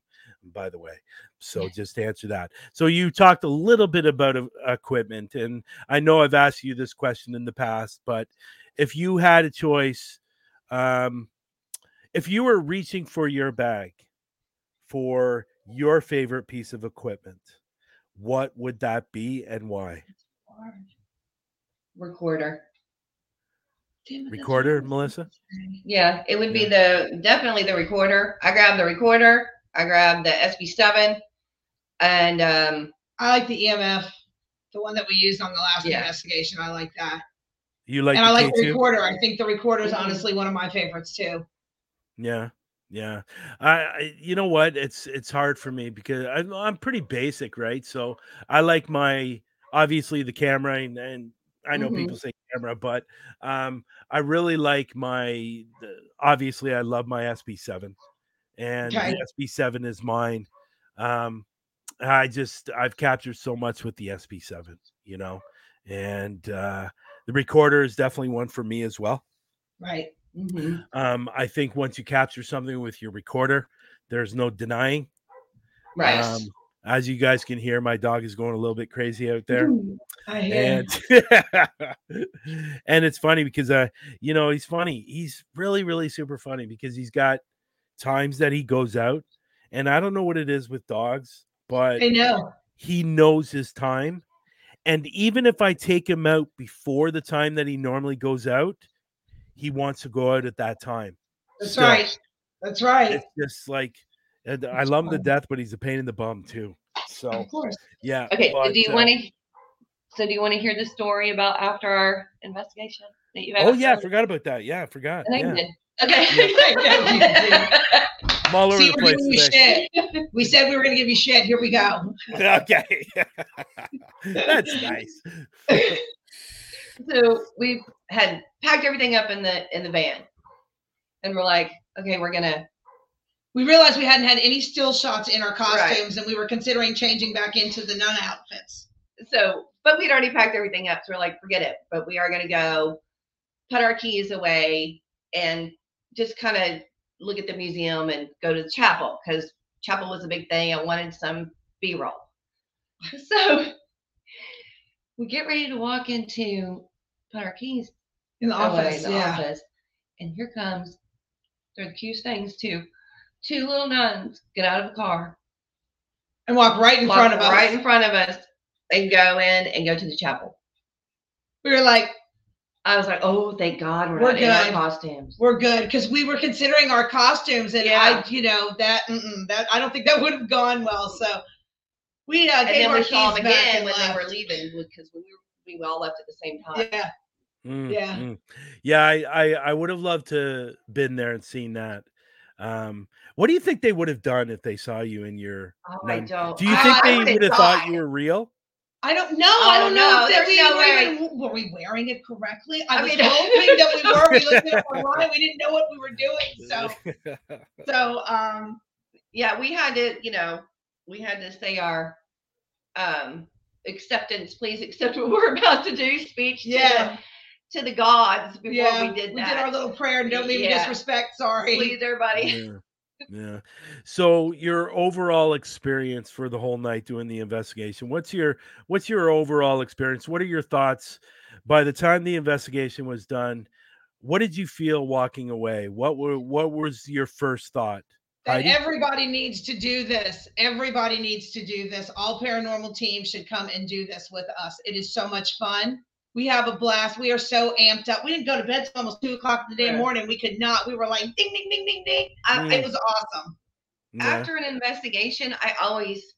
A: by the way. So just to answer that. So you talked a little bit about equipment, and I know I've asked you this question in the past, but if you had a choice, um, if you were reaching for your bag for your favorite piece of equipment, what would that be and why?
B: Recorder.
C: Damn
A: Recorder,
C: what I was
A: Melissa?
B: Yeah, it would be the definitely the recorder. I grabbed the recorder. I grabbed the SB7, and um,
C: I like the EMF, the one that we used on the last
B: Yeah.
C: investigation. I like that.
A: You like
C: and
A: the
C: I like
A: K2?
C: recorder. I think the recorder is honestly one of my favorites too.
A: Yeah, yeah. I, I, you know what? It's it's hard for me because I'm I'm pretty basic, right? So I like my obviously the camera, and, and I know
B: Mhm.
A: people say camera, but um, I really like my. The, obviously, I love my SB7, and
C: Okay.
A: the SB7 is mine. Um, I just I've captured so much with the SB7, you know, and uh, the recorder is definitely one for me as well.
C: Right.
B: mhm.
A: Um, I think once you capture something with your recorder, there's no denying.
B: right.
A: Um, as you guys can hear, my dog is going a little bit crazy out there.
C: I hear.
A: And <laughs> and it's funny because uh, you know, he's funny. He's really, really super funny because he's got times that he goes out, and I don't know what it is with dogs, but
C: I know.
A: he knows his time. And even if I take him out before the time that he normally goes out, he wants to go out at that time.
C: That's
A: Still,
C: right. That's right.
A: It's just like, and I love him to death, but he's a pain in the bum too. So
C: Of course.
A: yeah.
B: Okay, so do you
A: uh,
B: want to? So do you want to hear the story about after our investigation that you
A: Oh yeah, I forgot about that. Yeah, I forgot.
B: I <laughs> <laughs>
A: Yeah.
B: you did. <laughs> Okay.
A: I'm all over
C: See,
A: the place
C: giving
A: today.
C: shit. We said we were going to give you shit. Here we go.
A: okay. <laughs> That's <laughs> nice.
B: so we had packed everything up in the in the van, and we're like, okay, we're gonna.
C: We realized we hadn't had any still shots in our costumes, and we were considering changing back into the nun outfits.
B: So, but we'd already packed everything up, so we're like, forget it. But we are gonna go put our keys away and just kind of look at the museum and go to the chapel because chapel was a big thing. I wanted some B roll. <laughs> So we get ready to walk into put our keys
C: In the office,
B: in the
C: yeah.
B: office, and here comes they're the cutest things too. Two little nuns get out of the car,
C: And walk right in
B: walk
C: front of us.
B: right in front of us, and go in and go to the chapel.
C: we were like,
B: I was like, oh, thank God we're,
C: We're
B: not in our
C: good.
B: costumes.
C: we're good because we were considering our costumes, and
B: Yeah.
C: I, you know, that mm-mm, that I don't think that would have gone well. So we uh,
B: And
C: gave
B: then
C: our
B: we saw them
C: back
B: again
C: and
B: when they were leaving because we were, we all left at the same time.
C: Yeah,
A: Mm,
C: Yeah.
A: mm. Yeah, I, I I would have loved to been there and seen that. Um, what do you think they would have done if they saw you in your
B: Oh, I don't.
A: Do you
C: I-
A: think
C: I
A: they
B: would've
A: have thought you were real?
C: I don't know. I
B: Oh,
C: don't know
B: no,
C: if we
B: no
C: were, even, were we wearing it correctly. I,
B: I
C: was
B: mean- <laughs>
C: hoping that we were. We looked at it online. We didn't know what we were doing. So <laughs> so um
B: Yeah, we had to, you know, we had to say our um acceptance, please accept what we're <laughs> about to do speech to,
C: yeah
B: the, to the gods before
C: yeah
B: we did
C: we did our little prayer and don't mean to
B: Yeah.
C: disrespect. Sorry.
B: please everybody.
A: Yeah. Yeah. So your overall experience for the whole night doing the investigation. What's your what's your overall experience? What are your thoughts by the time the investigation was done? What did you feel walking away? What were what was your first thought?
C: that everybody needs to do this. Everybody needs to do this. All paranormal teams should come and do this with us. It is so much fun. We have a blast. We are so amped up. We didn't go to bed till almost two o'clock in the day
B: Right.
C: morning. We could not. We were like ding, ding, ding, ding, ding.
B: I-
C: It was awesome.
A: Yeah.
B: After an investigation, I always,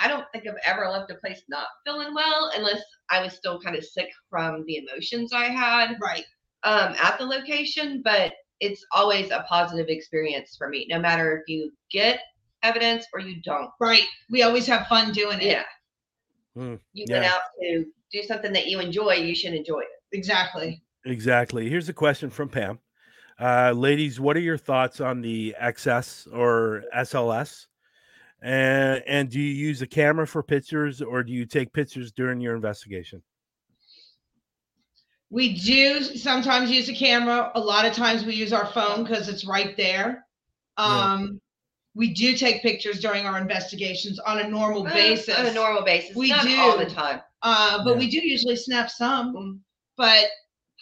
B: I don't think I've ever left a place not feeling well unless I was still kind of sick from the emotions I had
C: Right.
B: um, at the location. But it's always a positive experience for me, no matter if you get evidence or you don't.
C: Right. We always have fun doing it.
B: Yeah.
A: Hmm,
B: You went out to do something that you enjoy, you should enjoy it.
C: Exactly.
A: Exactly. Here's a question from Pam. Uh, ladies, what are your thoughts on the XS or SLS? And and do you use a camera for pictures or do you take pictures during your investigation?
C: We do sometimes use a camera. A lot of times we use our phone because it's right there.
A: Yeah.
C: Um, we do take pictures during our investigations on a normal
B: Uh,
C: basis.
B: On a normal basis.
C: We
B: not all the time.
C: uh, but
A: Yeah.
C: we do usually snap some.
B: Mm.
C: But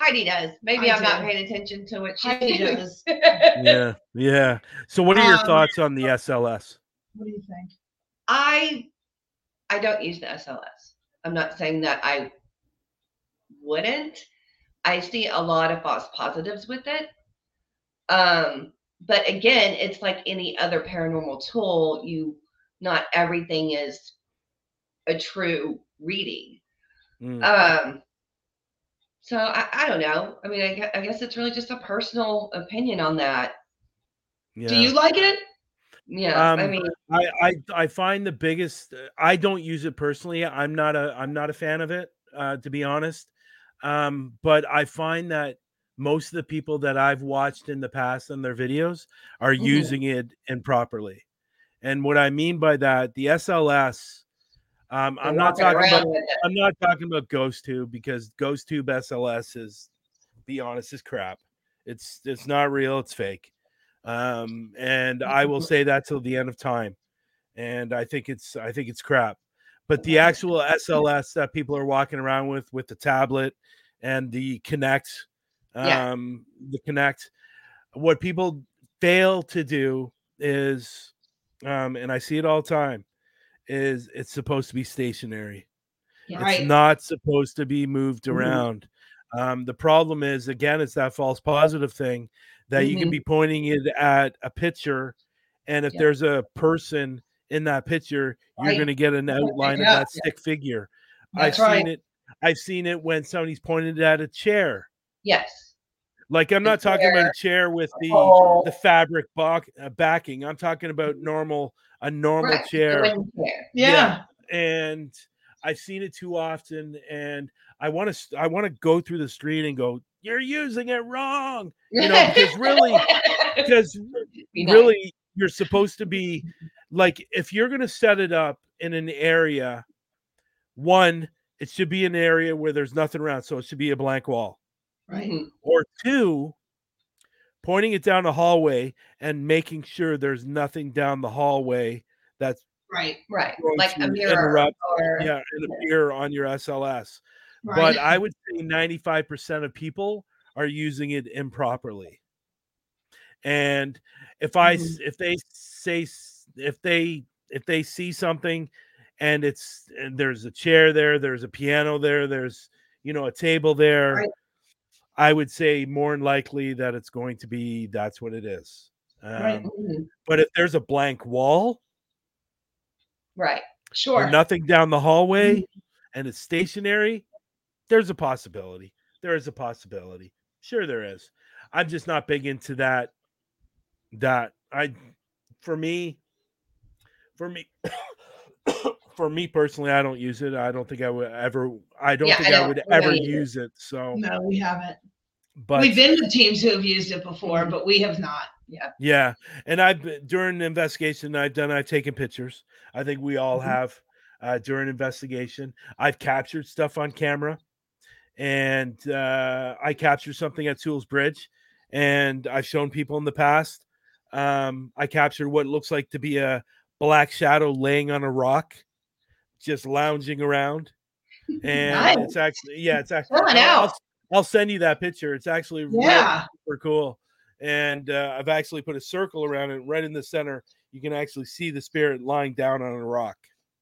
B: Heidi does. Maybe
C: I
B: I'm not paying attention to what she
C: Heidi <laughs>
B: does.
C: does.
A: Yeah. Yeah. So what are your
C: Um,
A: thoughts on the SLS?
C: What do you think?
B: I I don't use the SLS. I'm not saying that I wouldn't. I see a lot of false positives with it. Um, but again, it's like any other paranormal tool. You not everything is a true reading.
A: Mm,
B: Um, so I, I don't know. I mean, I, I guess it's really just a personal opinion on that.
A: yeah.
C: Do you like it?
B: Yeah, I
A: Um,
B: mean,
A: I, I I find the biggest I don't use it personally. I'm not a I'm not a fan of it, uh, to be honest. Um, but I find that most of the people that I've watched in the past in their videos are
B: Mhm.
A: using it improperly. And what I mean by that, the SLS, um, I'm not talking about
B: around with it.
A: I'm not talking about GhostTube because GhostTube SLS is, be honest, is crap. It's it's not real. It's fake, um, and I will <laughs> say that till the end of time. And I think it's I think it's crap. But the actual SLS that people are walking around with with the tablet and the Kinect,
B: Yeah.
A: um, the Kinect, what people fail to do is, um, and I see it all the time, is it's supposed to be stationary.
B: Yeah.
C: Right.
A: It's not supposed to be moved
B: Mhm.
A: around. Um, the problem is, again, it's that false positive thing that you can
B: Mhm.
A: be pointing it at a picture, and if
B: Yeah.
A: there's a person in that picture, you're going to get an outline
C: Yeah.
A: of that stick figure.
C: That's
A: I've
C: right.
A: seen it. I've seen it when somebody's pointed at a chair.
B: Yes.
A: Like I'm
B: The
A: not talking about a chair with the
B: Oh,
A: the fabric back, uh, backing. I'm talking about normal a normal
B: right,
A: chair
B: chair.
C: Yeah.
A: and I've seen it too often, and I want to I want to go through the street and go, "You're using it wrong," you know, <laughs> because really, because
B: Be nice.
A: really, you're supposed to be like if you're going to set it up in an area, one, it should be an area where there's nothing around, so it should be a blank wall,
C: Right.
B: Mhm.
A: or two, pointing it down the hallway and making sure there's nothing down the hallway that's
C: Right.
B: Right. Like a mirror
A: interrupt
B: or
A: yeah and appear on your SLS.
C: Right.
A: but I would say 95% of people are using it improperly. And if I s- if they say if they if they see something and it's and there's a chair there, there's a piano there, there's you know a table there,
B: Right.
A: I would say more than likely that it's going to be that's what it is. Um,
C: Right.
B: Mhm.
A: But if there's a blank wall
B: right.
C: sure.
A: nothing down the hallway and it's stationary, there's a possibility. There is a possibility. Sure, there is. I'm just not big into that. That I, for me, for me, <coughs> for me personally, I don't use it. I don't think I would ever. I don't
B: Yeah,
A: think
B: I
A: I,
B: don't-
A: would ever
B: use it.
A: it. So,
C: No, we haven't.
A: but
C: We've been with teams who have used it before, but we have not.
A: Yeah, Yeah, and I've during the investigation I've done, I've taken pictures. I think we all
B: Mhm.
A: have uh, during investigation. I've captured stuff on camera, and uh, I captured something at Sewell's Bridge, and I've shown people in the past Um, I captured what looks like to be a black shadow laying on a rock, just lounging around. And
C: Nice.
A: it's actually, yeah, it's actually. I'll-
B: out.
A: I'll, I'll send you that picture. It's actually really
C: Yeah.
A: super cool. And uh, I've actually put a circle around it right in the center. You can actually see the spirit lying down on a rock.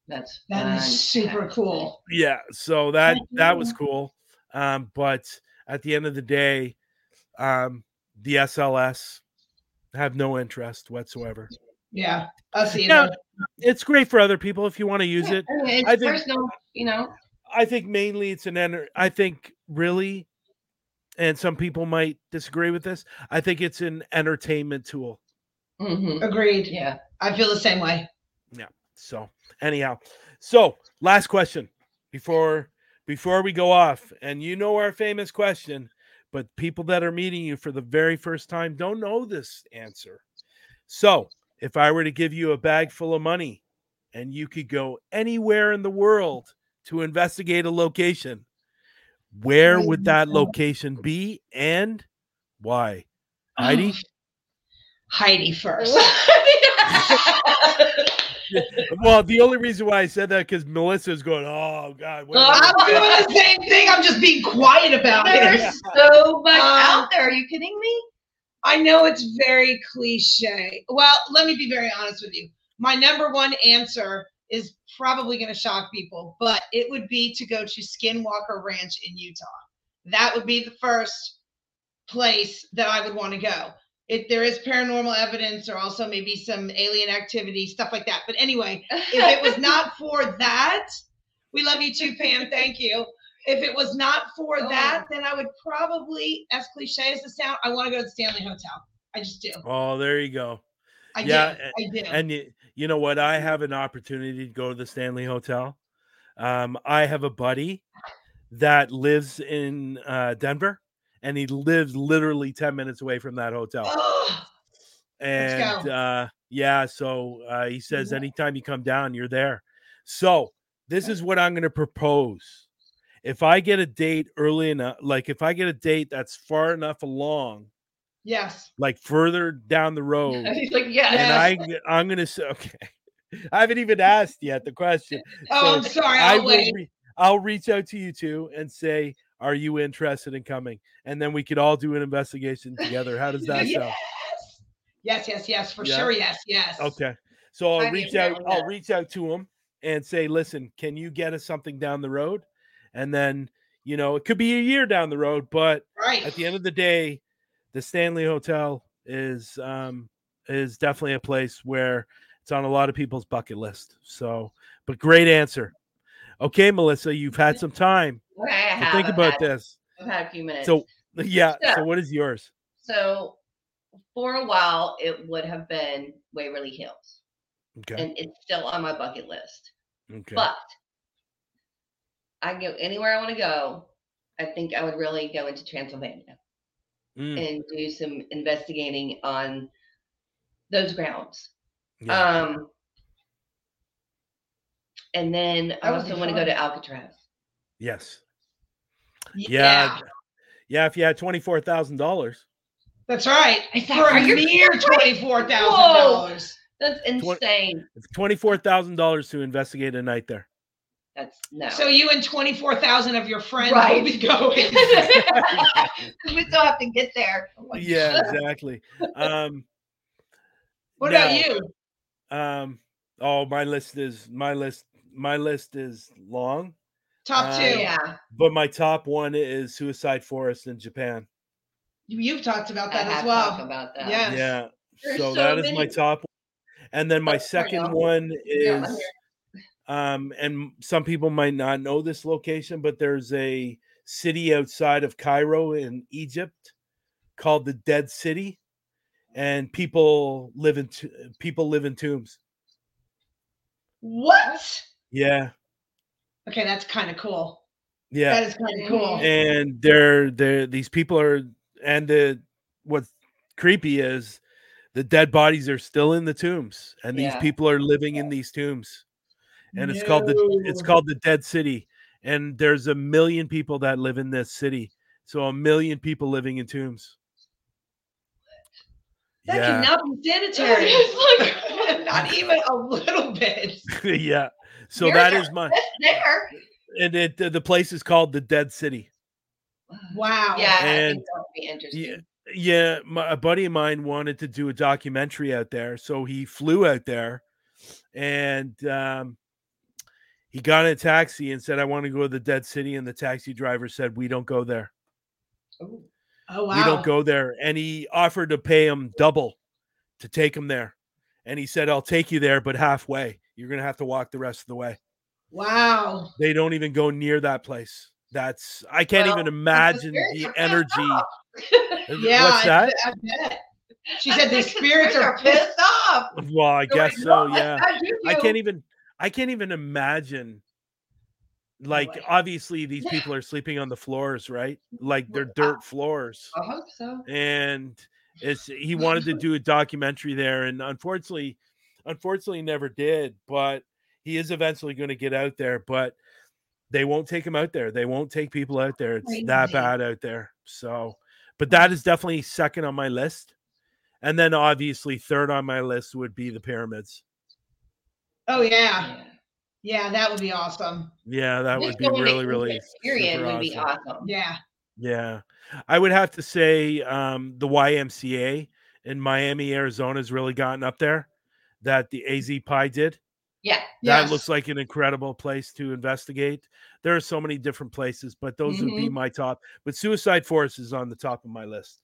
B: That's
C: That is super cool.
A: Yeah, so that that was cool. Um, but at the end of the day, um, the SLS have no interest whatsoever.
C: Yeah. Us either.
A: Yeah. It's great for other people if you want to use
B: Yeah,
A: it.
B: I mean, it's
A: I think-
B: personal, you know.
A: I think mainly it's an enter. I think really, and some people might disagree with this. I think it's an entertainment tool.
B: Mhm.
C: Agreed.
B: Yeah.
C: I feel the same way. Yeah.
A: So anyhow, so last question before before we go off, and you know our famous question, but people that are meeting you for the very first time don't know this answer. So if I were to give you a bag full of money and you could go anywhere in the world to investigate a location, where would that location be and why? Heidi?
C: Heidi first. <laughs> <laughs>
A: well, the only reason why I said that because Melissa's going, oh God. where
B: Oh,
C: I'm doing the same thing. I'm just being quiet about it. <laughs>
B: There's so much
C: Um,
B: out there. Are you kidding me?
C: I know it's very cliche. Well, let me be very honest with you. My number one answer is probably going to shock people, but it would be to go to Skinwalker Ranch in Utah. That would be the first place that I would want to go. If there is paranormal evidence or also maybe some alien activity, stuff like that. But anyway, if it was not <laughs> for that, we love you too, Pam. Thank you. If it was not for
B: Oh.
C: that, then I would probably, as cliche as it sound, I want to go to the Stanley Hotel. I just do.
A: Oh, there you go.
C: I
A: Yeah,
C: do. I do.
A: And you, you know what? I have an opportunity to go to the Stanley Hotel. Um, I have a buddy that lives in uh, Denver, and he lives literally 10 minutes away from that hotel.
C: oh,
A: and
C: go.
A: uh, yeah, so uh, he says
C: Yeah.
A: anytime you come down, you're there. So this is what I'm going to propose. If I get a date early enough, like if I get a date that's far enough along,
C: yes.
A: like further down the <laughs> road,
B: He's like, yeah.
A: and I I'm gonna say okay. <laughs> I haven't even asked yet the question. <laughs>
C: Oh, I'm sorry.
A: I
C: I'll
A: will
C: wait.
A: re- I'll reach out to you two and say, are you interested in coming? And then we could all do an investigation together. How does that
C: yes.
A: sound?
C: yes, yes, yes, for
A: Yeah.
C: sure. Yes, yes.
A: Okay. So I'll
B: I'd
A: reach out, I'll reach out to him and say, listen, can you get us something down the road? And then, you know, it could be a year down the road, but
C: Right.
A: at the end of the day, the Stanley Hotel is um is definitely a place where it's on a lot of people's bucket list. So, but great answer. Okay, Melissa, you've had some time
B: Okay,
A: to
B: have.
A: think
B: I've
A: about
B: had,
A: this.
B: I've had a few minutes.
A: So, <laughs> yeah. So,
B: So-
A: what is yours?
B: so for a while, it would have been Waverly Hills,
A: Okay.
B: and it's still on my bucket list.
A: Okay.
B: But I can go anywhere I want to go. I think I would really go into Transylvania
A: Mm,
B: and do some investigating on those grounds.
A: yeah.
B: Um, and then I also want to go to Alcatraz.
A: yes.
C: Yeah.
A: Yeah. Yeah. If you had twenty four thousand dollars,
C: That's right.
B: That
C: For a
B: right? You're
C: mere twenty-four thousand dollars.
B: That's insane.
A: twenty four thousand dollars to investigate a night there.
B: That's no.
C: So you and twenty-four thousand of your friends
B: Right.
C: will be going. <laughs> <laughs>
B: we still have to get there.
A: yeah, exactly. Um, <laughs>
C: what
A: now,
C: about you?
A: Um, oh, my list is my list. My list is long,
C: Top
A: uh,
C: two.
B: Yeah,
A: but my top one is Suicide Forest in Japan.
C: You- You've talked about
B: I
C: that as well.
B: about that.
C: Yeah. Yes.
A: Yeah,
B: There's
A: so
B: so
A: that is my top. one. And then my
B: Oh,
A: second
B: I'll-
A: one
B: Yeah,
A: is, um, and some people might not know this location, but there's a city outside of Cairo in Egypt called the Dead City, and people live in t- people live in tombs.
C: What?
A: Yeah,
C: Okay, that's kind of cool.
A: yeah.
C: That is kind of cool.
A: and they're they're these people are and the what's creepy is the dead bodies are still in the tombs and these people are living in these tombs and it's called the it's called the dead city and there's a million people that live in this city so a million people living in tombs
C: That
A: yeah,
C: cannot be sanitary. <laughs>
B: Like- <laughs>
C: Not even a little bit. <laughs>
A: yeah. So
B: You're
A: that
B: there.
A: is my,
B: It's there.
A: and it the, the place is called the Dead City.
C: Wow.
B: Yeah, I
A: And-
B: think that would be interesting.
A: Yeah, yeah. My, a buddy of mine wanted to do a documentary out there, so he flew out there, and um, he got in a taxi and said, "I want to go to the Dead City." And the taxi driver said, "We don't go there.
B: Ooh.
C: Oh wow.
A: We don't go there." And he offered to pay him double to take him there, and he said, "I'll take you there, but halfway. You're gonna have to walk the rest of the way."
C: Wow.
A: They don't even go near that place. That's I can't
B: Well,
A: even <laughs> imagine the energy.
C: Yeah.
A: What's that?
C: I, I bet. She said the spirits are
B: pissed off.
A: Well, I
B: They're
A: guess so. Yeah. I can't even I can't even imagine oh, like
C: way.
A: obviously these
B: Yeah.
A: people are sleeping on the floors, right? Like they're dirt floors.
B: I hope so.
A: And it's he <laughs> wanted to do a documentary there and unfortunately unfortunately never did, but he is eventually going to get out there, but they won't take him out there. They won't take people out there. It's that bad out there. So, but that is definitely second on my list. And then obviously third on my list would be the pyramids.
C: Oh yeah.
B: Yeah.
C: Yeah, that would be awesome.
A: Yeah, that would be really, really super
B: would be
A: awesome.
B: awesome.
C: Yeah.
A: Yeah, I would have to say um, the YMCA in Miami, Arizona, has really gotten up there. That the AZ Pi did.
B: Yeah.
A: That
C: Yes.
A: looks like an incredible place to investigate. There are so many different places, but those would be
B: Mhm.
A: my top. But Suicide Forest is on the top of my list.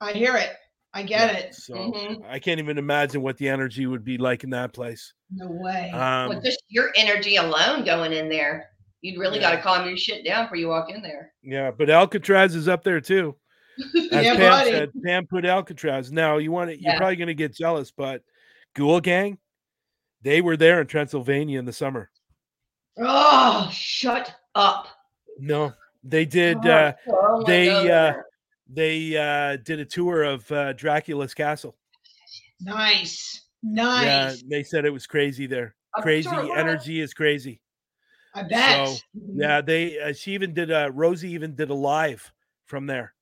C: I hear it. I get
A: Yeah,
C: it.
A: So
B: Mhm.
A: I can't even imagine what the energy would be like in that place.
C: No way.
A: Um,
B: well, just your energy alone going in there, you'd really got to calm your shit down before you walk in there.
A: yeah, but Alcatraz is up there too. <laughs> As
C: Yeah,
A: Pam
C: buddy.
A: said, Pam put Alcatraz. Now you want to, you're
B: Yeah.
A: probably going to get jealous, but Ghoul Gang, they were there in Transylvania in the summer.
C: oh,
B: Shut up.
A: No, they did.
C: Oh,
A: Uh,
B: Oh
A: they,
B: God.
A: uh, they uh, did a tour of uh, Dracula's castle.
C: nice.
A: Yeah,
C: Nice.
A: they said it was crazy there.
B: I'm
A: Crazy
B: sure
A: energy is crazy.
C: I bet.
A: So,
B: Mhm.
A: Yeah, they. Uh, she even did. Uh, Rosie even did a live from there.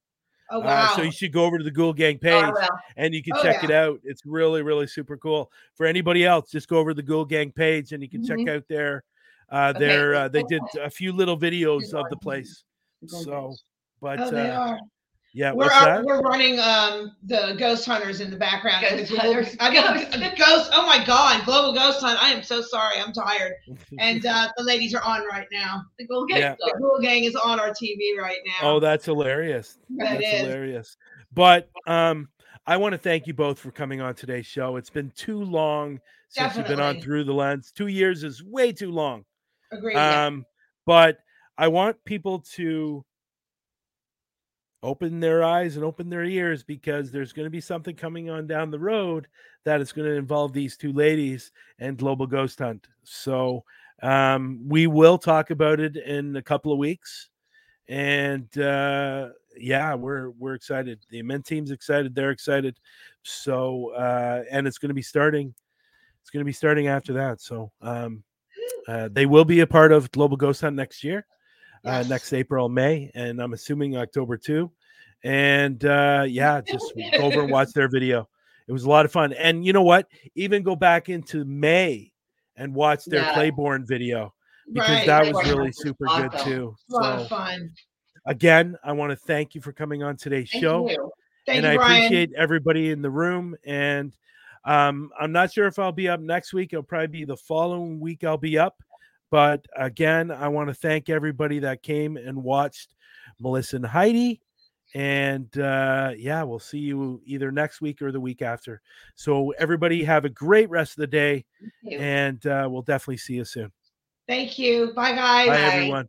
C: oh wow.
A: Uh, so you should go over to the Ghoul Gang
B: Oh,
A: page.
B: well.
A: and you can
C: Oh,
A: check
C: yeah.
A: it out. It's really, really super cool. For anybody else, just go over to the Ghoul Gang page and you can check
B: Mhm.
A: out their uh
B: Okay,
A: their uh, they <laughs> did a few little videos of the place. So but
C: oh, they
A: uh
C: are.
A: Yeah,
C: We're
A: what's that?
C: we're running um the ghost hunters in the background.
B: Ghost
C: The Google-
B: Hunters.
C: I mean,
B: Ghost-
C: ghost. Oh my god, global ghost hunt. I am so sorry. I'm tired. <laughs> And uh, the ladies are on right now.
B: The Ghoul Gang
A: Yeah.
C: The
B: stuff.
C: Google gang is on our TV right now.
A: oh, that's hilarious.
C: That
A: That's
C: is.
A: hilarious. But um I want to thank you both for coming on today's show. It's been too long since you've been on through the lens. Two years is way too long.
C: Agreed.
A: Um, but I want people to open their eyes and open their ears because there's going to be something coming on down the road that is going to involve these two ladies and Global Ghost Hunt. So um, we will talk about it in a couple of weeks, and uh, yeah, we're we're excited. The men team's excited. They're excited. So uh, and it's going to be starting. It's going to be starting after that. So um, uh, they will be a part of Global Ghost Hunt next year, uh, next April, May, and I'm assuming October too. And uh, yeah, just go over and watch their video. It was a lot of fun. And you know what? Even go back into May and watch their
B: Yeah.
A: Clayborn video because
C: Right.
A: that was really super good
B: awesome.
A: too.
C: a lot
A: So
C: of fun.
A: again, I want to thank you for coming on today's
B: Thank
A: show
B: you.
C: Thank
A: and
C: you,
A: I
C: Bryan.
A: appreciate everybody in the room. And um, I'm not sure if I'll be up next week. It'll probably be the following week I'll be up. But again, I want to thank everybody that came and watched Melissa and Heidi. And uh, yeah, we'll see you either next week or the week after. So everybody have a great rest of the day, and uh, we'll definitely see you soon.
C: Thank you. Bye, guys.
A: Bye,
B: Bye.
A: everyone.